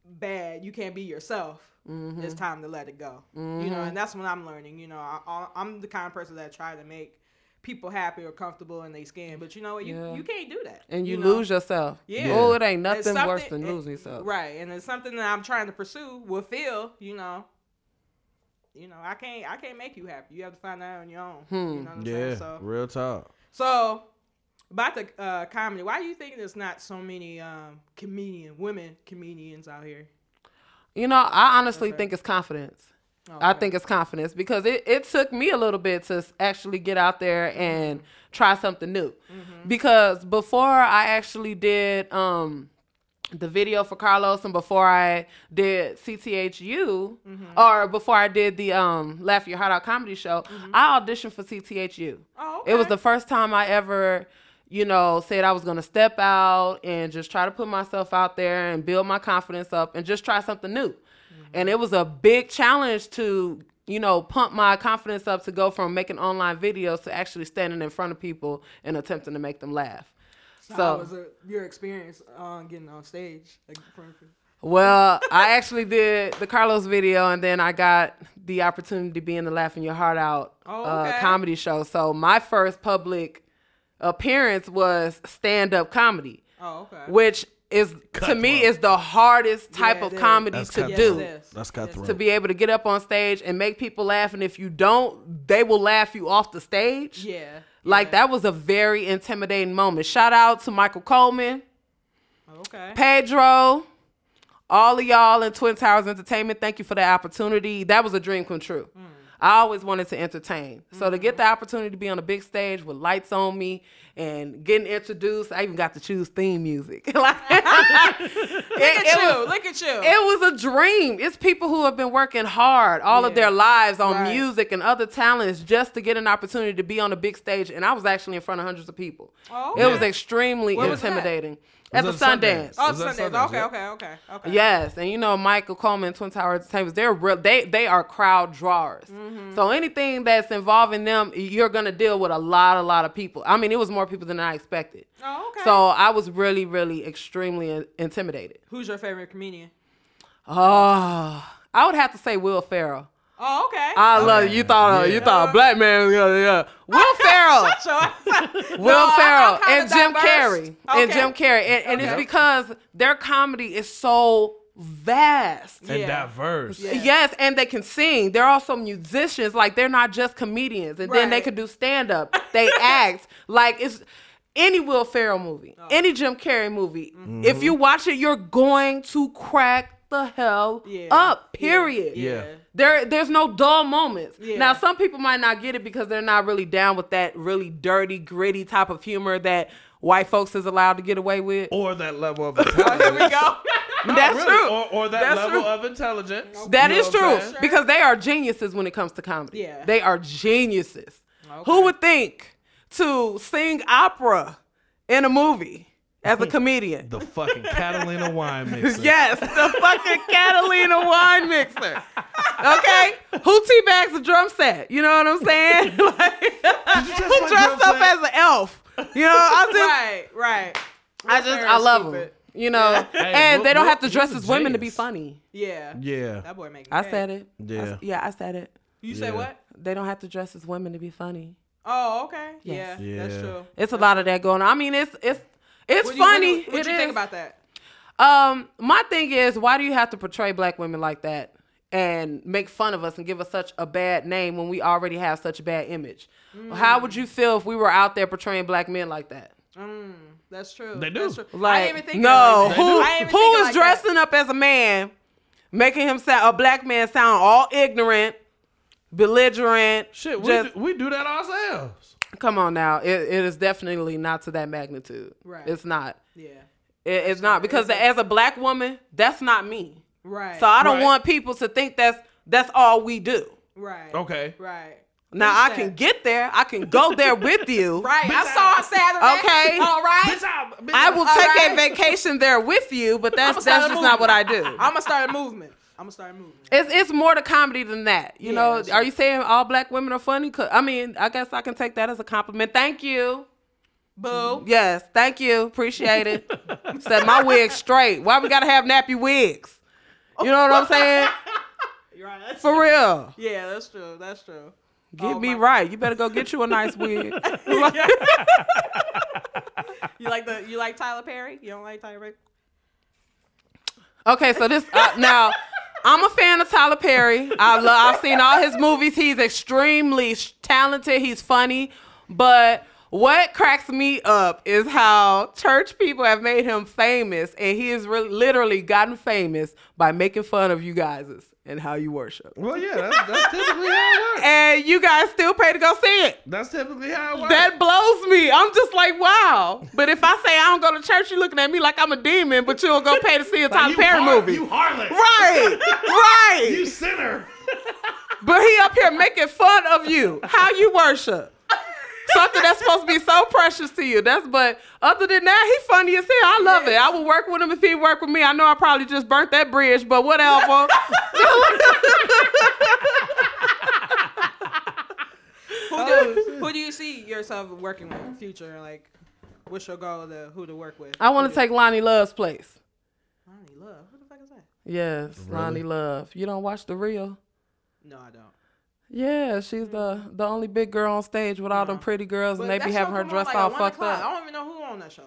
bad, you can't be yourself. Mm-hmm. It's time to let it go. You know, and that's what I'm learning. You know, I, I- I'm the kind of person that try to make people happy or comfortable in their skin, but you know what? You Yeah. you can't do that. And you, know? lose yourself. Yeah. Oh, it ain't nothing worse than losing yourself. Right, and it's something that I'm trying to pursue with Phil. You know, you know, I can't, I can't make you happy. You have to find that on your own. You know what I'm Yeah, saying? So, real talk. so about the uh, comedy, why do you think there's not so many um, comedian women comedians out here? You know, I honestly Okay. think it's confidence. I think it's confidence because it, it took me a little bit to actually get out there and try something new. Mm-hmm. Because before I actually did um, the video for Carlos and before I did CTHU Mm-hmm. or before I did the um, Laugh Your Heart Out comedy show, I auditioned for CTHU. Oh, okay. It was the first time I ever, you know, said I was gonna step out and just try to put myself out there and build my confidence up and just try something new. And it was a big challenge to you know, pump my confidence up to go from making online videos to actually standing in front of people and attempting to make them laugh. So, So- how was it, your experience on getting on stage? Like, for, for- Well, I actually did the Carlos video, and then I got the opportunity to be in the Laughing Your Heart Out Oh, uh, comedy show. So my first public appearance was stand up comedy, oh, okay. which is to me Cutthroat. is the hardest type Yeah, of comedy That's to cutthroat. do. Yes. That's cutthroat. is. To be able to get up on stage and make people laugh, and if you don't, they will laugh you off the stage. Yeah. Like that was a very intimidating moment. Shout out to Michael Coleman. Okay. Pedro, all of y'all in Twin Towers Entertainment, thank you for the opportunity. That was a dream come true. Mm. I always wanted to entertain. So to get mm-hmm. the opportunity to be on a big stage with lights on me and getting introduced, I even got to choose theme music. Like, it, Look it at you. was- Look at you. it was a dream. It's people who have been working hard all of their lives on Right. music and other talents just to get an opportunity to be on a big stage. And I was actually in front of hundreds of people. Oh, It was okay. extremely Where was that? intimidating. Was At the Sundance? Sundance. oh, Was that Sundance, Okay, yeah. okay, okay, okay. Yes, and you know Michael Coleman, Twin Tower Entertainment, they're real. They they are crowd drawers. Mm-hmm. So anything that's involving them, you're gonna deal with a lot, a lot of people. I mean, it was more people than I expected. Oh, okay. So I was really, really extremely intimidated. Who's your favorite comedian? Oh, I would have to say Will Ferrell. Oh, okay. I love you. Thought uh, Yeah. you thought a black man. Yeah, yeah. Will Ferrell. Will No, I'm- Ferrell I'm kinda and Jim diverse. Carrey and Jim Carrey, and, and it's because their comedy is so vast. and Yeah. diverse. Yeah. Yes, and they can sing. They're also musicians. Like they're not just comedians. And then they Right. can do stand up. They act. Like it's any Will Ferrell movie, Oh. any Jim Carrey movie. Mm-hmm. If you watch it, you're going to crack the hell Yeah. up. Period. Yeah. There, there's no dull moments. Yeah. Now, some people might not get it because they're not really down with that really dirty, gritty type of humor that white folks is allowed to get away with. Or that level of Here intelligence. we go. No, That's really. true. Or, or that That's level true. of intelligence. That You is true saying? because they are geniuses when it comes to comedy. Yeah. They are geniuses. Okay. Who would think to sing opera in a movie as a comedian? The fucking Catalina wine mixer. yes, the fucking Catalina wine mixer. Okay? Who teabags a drum set? You know what I'm saying? like, just who like dressed up set? as an elf? You know, I just right, right. I just I love stupid. them. You know, Hey, and Will- they don't Will- have to dress as a women to be funny. Yeah. Yeah. That boy making. I said it. Yeah. s- yeah, I said it. You say what? They don't have to dress as women to be funny. Oh, okay. Yes. Yeah, that's true. It's a lot of that going on. I mean, it's it's it's What do you- what do you- What It you think about that? Um, my thing is, why do you have to portray black women like that and make fun of us and give us such a bad name when we already have such a bad image? How would you feel if we were out there portraying black men like that? Mm, that's true. They do. That's true. I Like, didn't even think no, of like that. who I didn't even who think is it like that. dressing up as a man, making him sound a black man sound all ignorant, belligerent? Shit, we, just- do, we do that ourselves. Come on now, it, it is definitely not to that magnitude. Right. It's not. Yeah. It- it's not because It's as a black woman, that's not me. Right. So I don't Right. want people to think that's that's all we do. right. Okay. Right. Now I Preach can get there. I can go there with you. Right. I saw on Saturday. Okay. All right. Bitch, I, bitch, I will take right. a vacation there with you, but that's that's just not what I do. I'm gonna start a movement. I'm gonna start movement. It's it's more to comedy than that. You Yeah, know, are true. you saying all black women are funny? 'Cause- I mean, I guess I can take that as a compliment. Thank you. Boo. Yes, thank you. Appreciate it. Set my wig straight. Why we gotta have nappy wigs? You know what I'm saying? Right. For real. Yeah, that's true. That's true. Get Oh, me my- right. You better go get you a nice wig. You like the you like Tyler Perry? You don't like Tyler Perry? Okay, so this uh, now I'm a fan of Tyler Perry. I love I've seen all his movies. He's extremely talented. He's funny, but what cracks me up is how church people have made him famous, and he has really literally gotten famous by making fun of you guys and how you worship. Well, yeah, that's, that's typically how it works. And you guys still pay to go see it. That's typically how it works. That blows me. I'm just like, wow. But if I say I don't go to church, you're looking at me like I'm a demon, but you don't go pay to see a Like, Tyler Perry har- movie. You harlot. Right, right. You sinner. But he up here making fun of you. How you worship. Something that's supposed to be so precious to you. That's but other than that, he funny as hell. I love it. I would work with him if he worked with me. I know I probably just burnt that bridge, but whatever. Who do oh. who do you see yourself working with in the future? Like, what's your goal to who to work with? I want to take Loni Love's place. Loni Love. Who the fuck is that? Yes, Loni Love. You don't watch the real? No, I don't. Yeah, she's the mm-hmm. the only big girl on stage with all them uh-huh. pretty girls, and they be having her dressed all fucked up. I don't even know who on that show.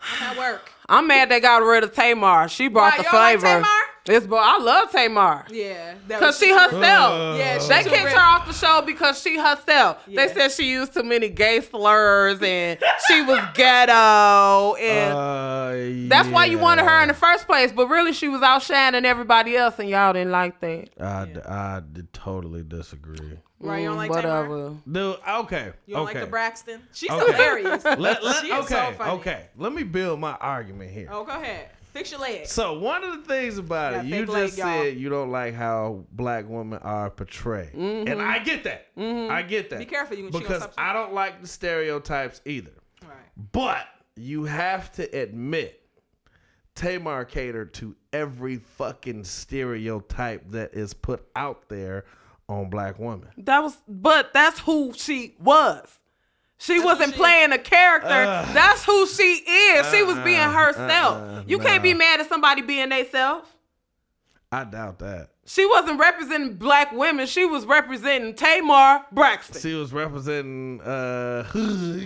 I'm at work. I'm mad they got rid of Tamar. She brought the flavor. Tamar? boy, I love Tamar. Yeah, Cause she super- herself. Yeah, she They kicked rich. her off the show because she herself. Yeah. They said she used too many gay slurs and she was ghetto and Uh, that's why you wanted her in the first place. But really, she was outshining everybody else, and y'all didn't like that. I I totally disagree. Right, you don't Mm, like Tamar? whatever. Dude, okay. You don't okay. like the Braxton? She's Okay. hilarious. Let, let, She is so okay, funny. okay. Let me build my argument here. Oh, go ahead. Fix your legs. So one of the things about Got it, you fake leg, just y'all. said you don't like how black women are portrayed, and I get that. I get that. Be careful, you can cheat on because. I don't like the stereotypes either. Right. But you have to admit, Tamar catered to every fucking stereotype that is put out there on black women. That was, but that's who she was. She wasn't she- playing a character. Ugh. that's who she is. she was being Uh-uh, herself. uh-uh, you can't be mad at somebody being theyself. I doubt that. She wasn't representing black women. She was representing Tamar Braxton. She was representing uh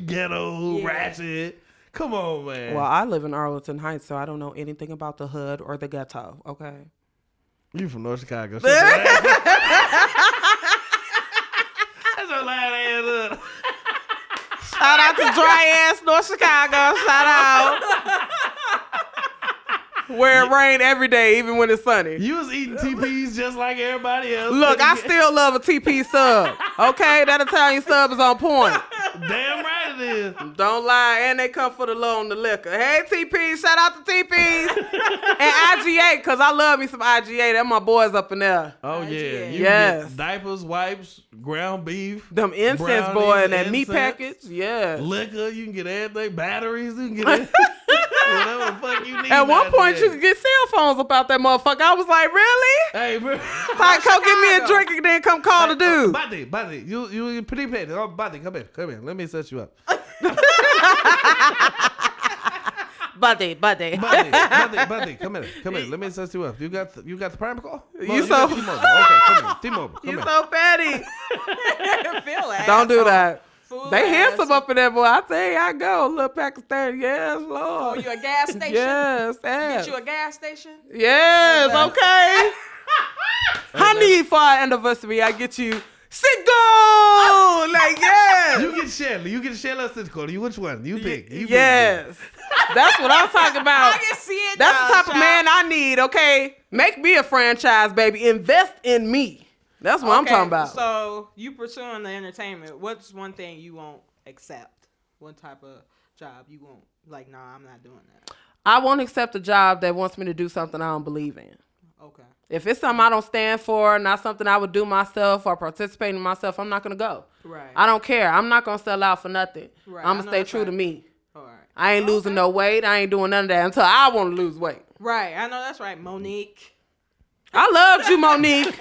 ghetto Yeah. ratchet. Come on, man. Well, I live in Arlington Heights, so I don't know anything about the hood or the ghetto. Okay. You from North Chicago. Shut your ass- That's your loud ass up. Shout out to dry ass North Chicago. Shout out. Where it rain every day, even when it's sunny. You was eating TPs just like everybody else. Look, I still love a TP sub. Okay, that Italian sub is on point. Damn right it is. Don't lie, and they come for the low on the liquor. Hey TP, shout out to TPs and IGA, cause I love me some IGA. They're my boys up in there. Oh Nice, yeah. yeah. You Yes. get diapers, wipes, ground beef, Them incense Brownies, boy and that meat incense. package. Yeah. liquor. You can get everything. Batteries. You can get it. whatever the fuck you need. At one point, there. you could get cell phones about that motherfucker. I was like, really? Hey, bro. Like, come get me a drink and then come call the oh, dude. Buddy, buddy, you you pretty petty. Oh, buddy, come here, come here. Let me set you up. Buddy, buddy. Buddy, buddy, buddy, come here, come here. Let me set you up. You got the, you got the prime call? You got so- T-Mobile. Okay, come here, T-Mobile. Come You so petty. Feel. Don't do that. Fool They handsome up in there, boy. I tell you, I go. Little Pakistan. Yes, Oh, Lord. you a gas station? Yes, yes. Get you a gas station? Yes, Okay. okay. I for our anniversary, I get you single. Like, yes. You can Shelly. You get Shelly or Cisco. You which one? You pick. You pick. yes. That's what I'm talking about. I can see it. That's now, the type of man I need, okay? Make me a franchise, baby. Invest in me. That's what I'm talking about. So you pursuing the entertainment? What's one thing you won't accept? One type of job you won't like? Nah, I'm not doing that. I won't accept a job that wants me to do something I don't believe in. Okay. If it's something I don't stand for, not something I would do myself or participate in myself, I'm not gonna go. Right. I don't care. I'm not gonna sell out for nothing. Right, I'm gonna stay true to me. All right. I ain't losing no weight. I ain't doing none of that until I want to lose weight. Right. I know that's right, Mo'Nique. I loved you, Mo'Nique.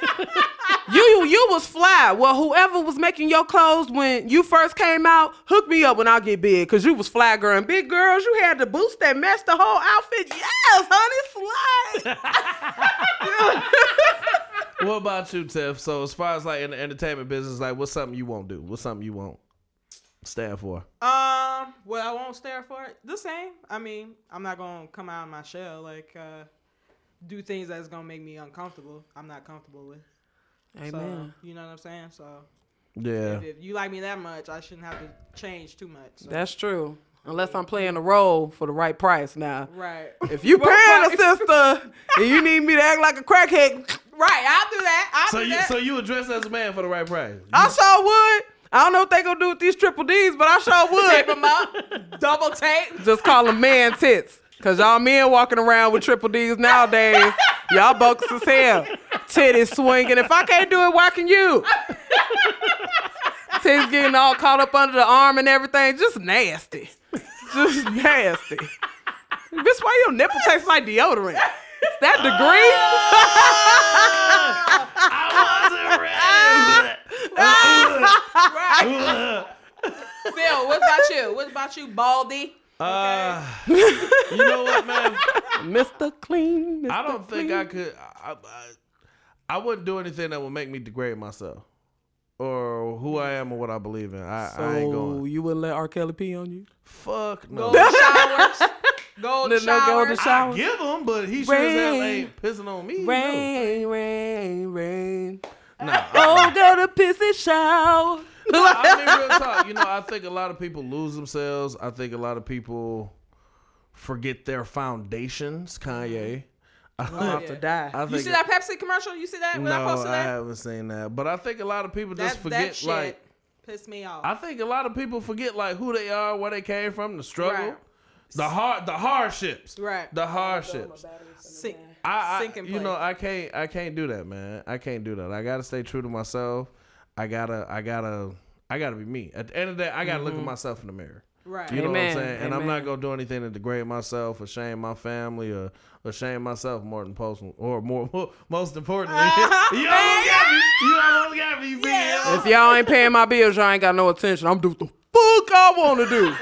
you, you you was fly. Well, whoever was making your clothes when you first came out, hook me up when I get big, cause you was fly girl. And big girls, you had the boots that matched the whole outfit. Yes, honey, slay. What about you, Tiff? So as far as like in the entertainment business, like what's something you won't do? What's something you won't stand for? Um. Well, I won't stand for it. The same. I mean, I'm not gonna come out of my shell like uh, do things that's gonna make me uncomfortable. I'm not comfortable with. Amen. So you know what I'm saying. So Yeah. if, if you like me that much, I shouldn't have to change too much. So. That's true. Unless I'm playing a role for the right price. Now, right. if you paying a sister and you need me to act like a crackhead, right, I'll do that. I'll So do you that. so you would dress as a man for the right price? I sure would. I don't know what they gonna do with these triple D's, but I sure would. tape them up, double tape. Just call them man tits. Cause y'all men walking around with triple D's nowadays, y'all bogus as hell. Titties swinging. If I can't do it, why can you? Titties getting all caught up under the arm and everything. Just nasty. Just nasty. Bitch, why your nipple taste like deodorant? Is that degree? I wasn't ready. right. Phil, what about you? What about you, Baldy? Uh, you know what, man? Mr. Clean. Mr. I don't think I could. I, I, I wouldn't do anything that would make me degrade myself or who I am or what I believe in. I, So I ain't going. you wouldn't let R. Kelly pee on you? Fuck no. Golden showers. Golden No, no golden showers. I give him, but he sure as hell ain't pissing on me. no. Rain, rain, rain. Nah, Oh, go to pissy shower. No, I mean, real talk. You know, I think a lot of people lose themselves. I think a lot of people forget their foundations. Mm-hmm. Kanye. I'm about to die. I think You see that Pepsi commercial? You see that when I no, posted I haven't seen that. But I think a lot of people that just forget, that shit like, piss me off. I think a lot of people forget, like, who they are, where they came from, the struggle, Right. the hard, the hardships, right. the hardships. Sink, I, I sink you know. I can't, I can't do that, man. I can't do that. I gotta stay true to myself. I gotta, I gotta, I gotta be me. At the end of the day, I gotta look at mm-hmm. myself in the mirror. right. You know what I'm saying? And I'm not gonna do anything to degrade myself or shame my family or, or shame myself more than post or more most importantly. you almost got me. You almost got me, Yeah. If y'all ain't paying my bills, y'all ain't got no attention. I'm doing the fuck I want to do.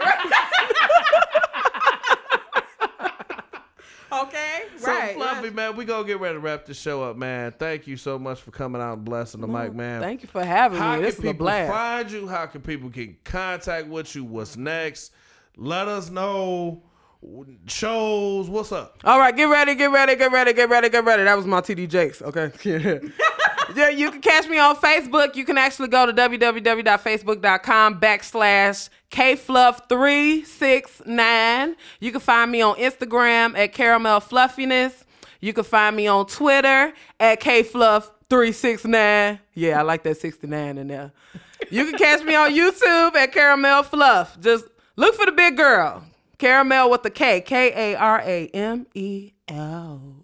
Okay. So right. fluffy, man, we gonna get ready to wrap this show up, man. Thank you so much for coming out and blessing the mic, mm, man. Thank you for having How me. can This is a people blast. find you? How can people get in contact with you? What's next? Let us know shows. What's up? All right, get ready, get ready, get ready, get ready, get ready. That was my TD Jakes, okay? yeah, you can catch me on Facebook. You can actually go to www.facebook.com backslash kfluff369. You can find me on Instagram at caramel fluffiness. You can find me on Twitter at kfluff369. Yeah, I like that 69 in there. You can catch me on YouTube at Caramel Fluff. Just look for the big girl. Caramel with the K. K A R A M E L.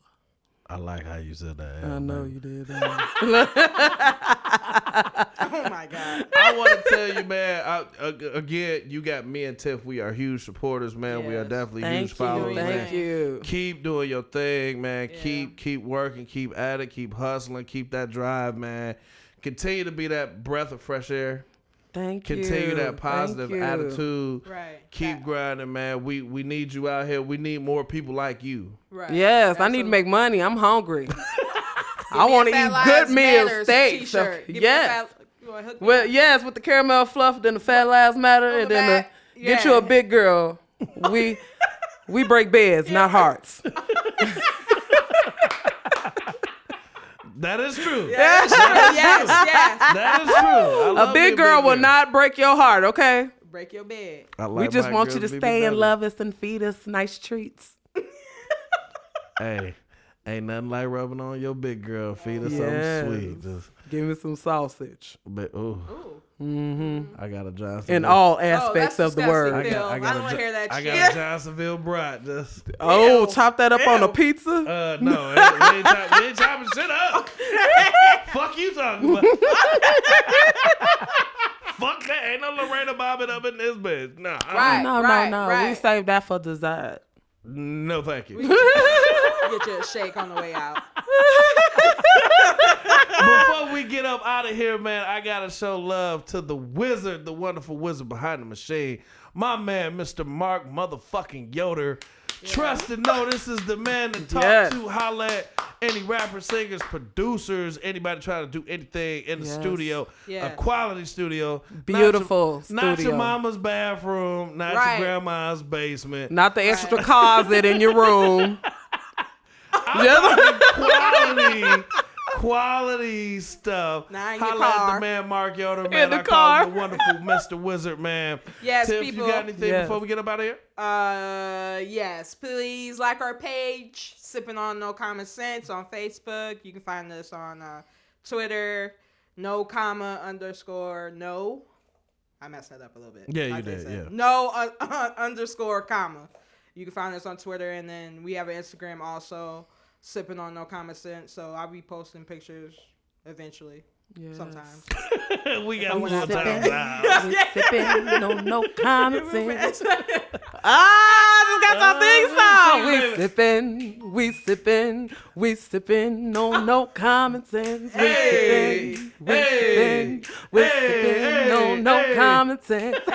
I like how you said that. I know you did. Oh my god. I want to tell you, man. I, again, you got me and Tiff. We are huge supporters, man. We are definitely Thank huge you. followers, man. Thank you. Keep doing your thing, man. Yeah. Keep keep working, keep at it, keep hustling, keep that drive, man. Continue to be that breath of fresh air. Thank you. Continue that positive attitude. Right. Keep That- grinding, man. We we need you out here. We need more people like you. Right. Yes, I need to make money. I'm hungry. I want to eat good meals, Matters steaks. T-shirt. Give me a Yes. fat- you wanna me Well, up? yes, with the caramel fluff, then the fat lives matter, On and the then back. the, get you a big girl. We we break beds, not hearts. That is true. yes, yes, yes. That is true. I A love me big girl will not break your heart. Okay. Break your bed. I We just want you to stay better. and love us and feed us nice treats. Hey, ain't nothing like rubbing on your big girl. Feed her something sweet. Just, Give me some sausage. but ooh, Ooh. Mm-hmm. I got a Johnsonville. In all Oh, aspects that's of the disgusting, word. I got, I I don't a, wanna hear that shit. I shit. got a Johnsonville brat. Just Oh, Ew. chop that up on a pizza. uh, no, we ain't, chop, we ain't chopping shit up. Fuck you talking about. Fuck that. Ain't no Lorena Bobbitt up in this bitch. Nah. uh-uh. Right. no, no, no. We right. saved that for dessert. No, thank you. Get you a shake on the way out. Before we get up out of here, man, I gotta show love to the wizard, the wonderful wizard behind the machine, my man, Mr. Mark motherfucking Yoder. Trust and know this is the man to talk Yes. to. Holla at any rappers, singers, producers, anybody trying to do anything in the Yes. studio, Yes. a quality studio, Beautiful not your, not your mama's bathroom, not Right. your grandma's basement. Not the extra closet in your room. quality, quality stuff. Not in your Holla at the man Mark Yoder, man. the I call him car. the wonderful Mr. Wizard, man. Yes, Tiff, people. you got anything Yes. before we get up out of here? Uh, yes. Please like our page, Sipping on No Common Sense on Facebook. You can find us on uh, Twitter, no comma underscore no. I messed that up a little bit. Yeah, you Like they did, said. yeah. No uh, underscore comma. You can find us on Twitter, and then we have an Instagram also, Sipping on No Common Sense. So I'll be posting pictures eventually, Yes. sometimes. we got when more time sip now. We sipping, no, no common sense. Ah, I just got some things song. We sipping, we sipping, we sipping, no no common sense. We Hey, sipping, we hey, sipping, we hey, sipping, no hey, no hey. common sense.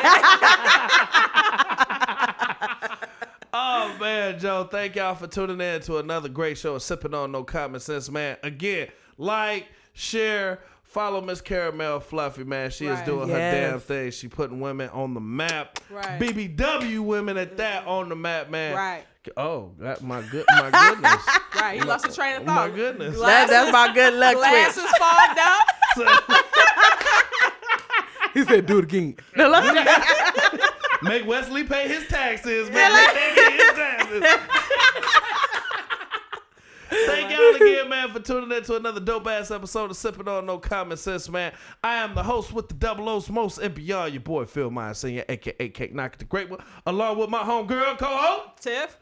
Oh man, Joe, thank y'all for tuning in to another great show of Sipping on No Common Sense, man. Again, like, share, follow Miss Caramel Fluffy, man. She is Right. doing her damn thing. She putting women on the map. Right. BBW women at that on the map, man. Right. Oh, that, my good, my goodness. Right. He lost his train of Oh, thought. my goodness. That, that's my good luck twist. Glasses fogged up. He said, "Do it again." Now, let me- Make Wesley pay his taxes. Man. Make Wesley pay his taxes. Thank y'all again, man, for tuning in to another dope ass episode of Sipping On No Common Sense, man. I am the host with the double O's most and beyond, your boy Phil Meyer Senior, aka Cake Knocker the Great One, along with my homegirl co-host. Tiff.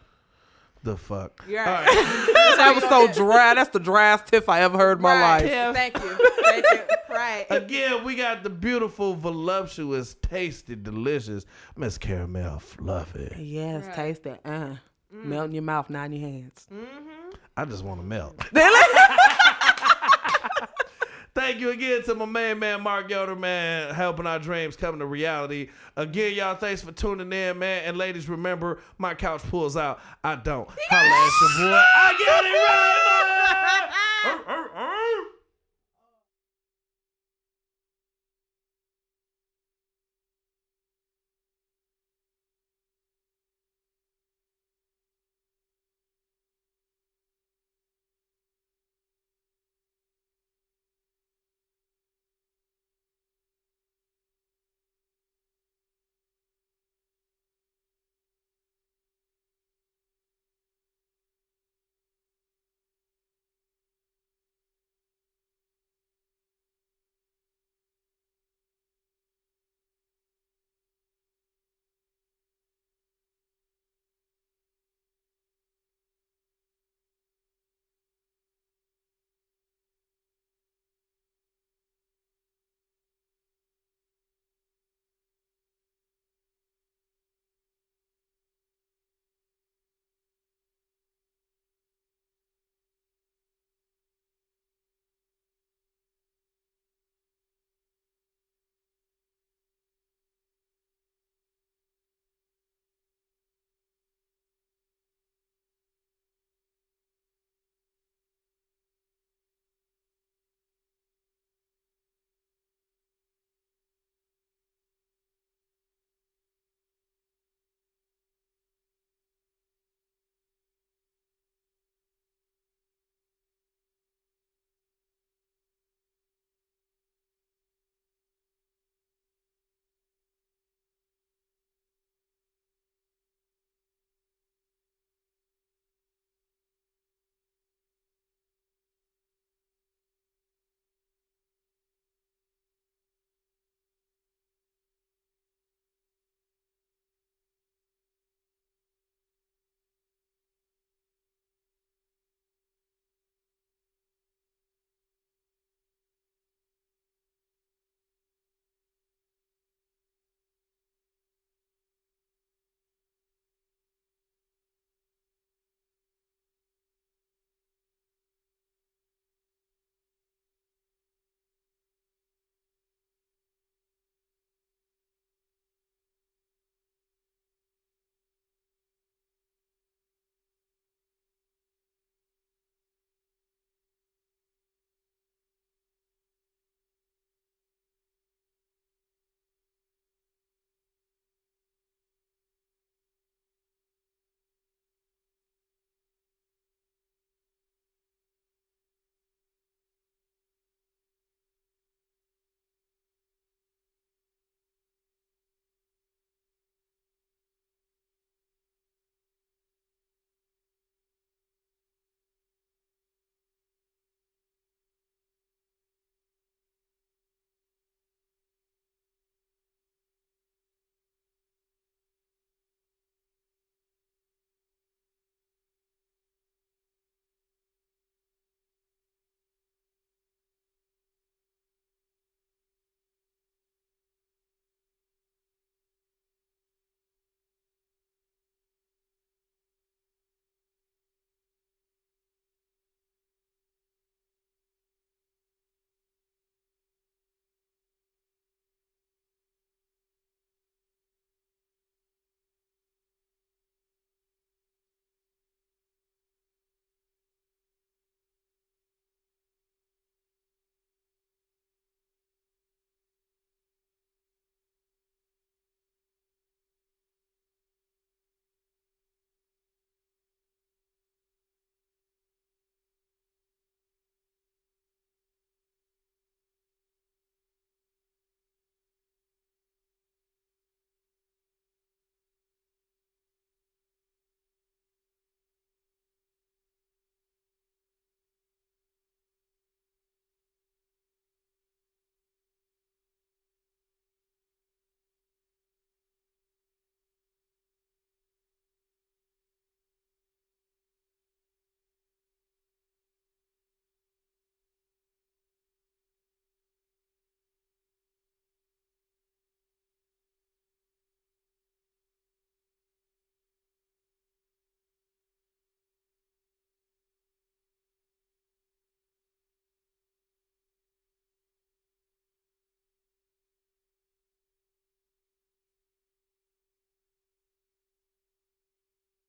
The fuck. You're All right. right. that was so dry. That's the driest tiff I ever heard in my Right. life. Thank you. Thank you. Right. Again, we got the beautiful, voluptuous, tasty, delicious Miss Caramel Fluffy. Yes, Right. taste it. Uh, melt in your mouth, not in your hands. I just want to melt. Thank you again to my main man Mark Yoder, man, helping our dreams come to reality. Again, y'all, thanks for tuning in, man. And ladies, remember, my couch pulls out. I don't. Holla at your boy. I got it right, man.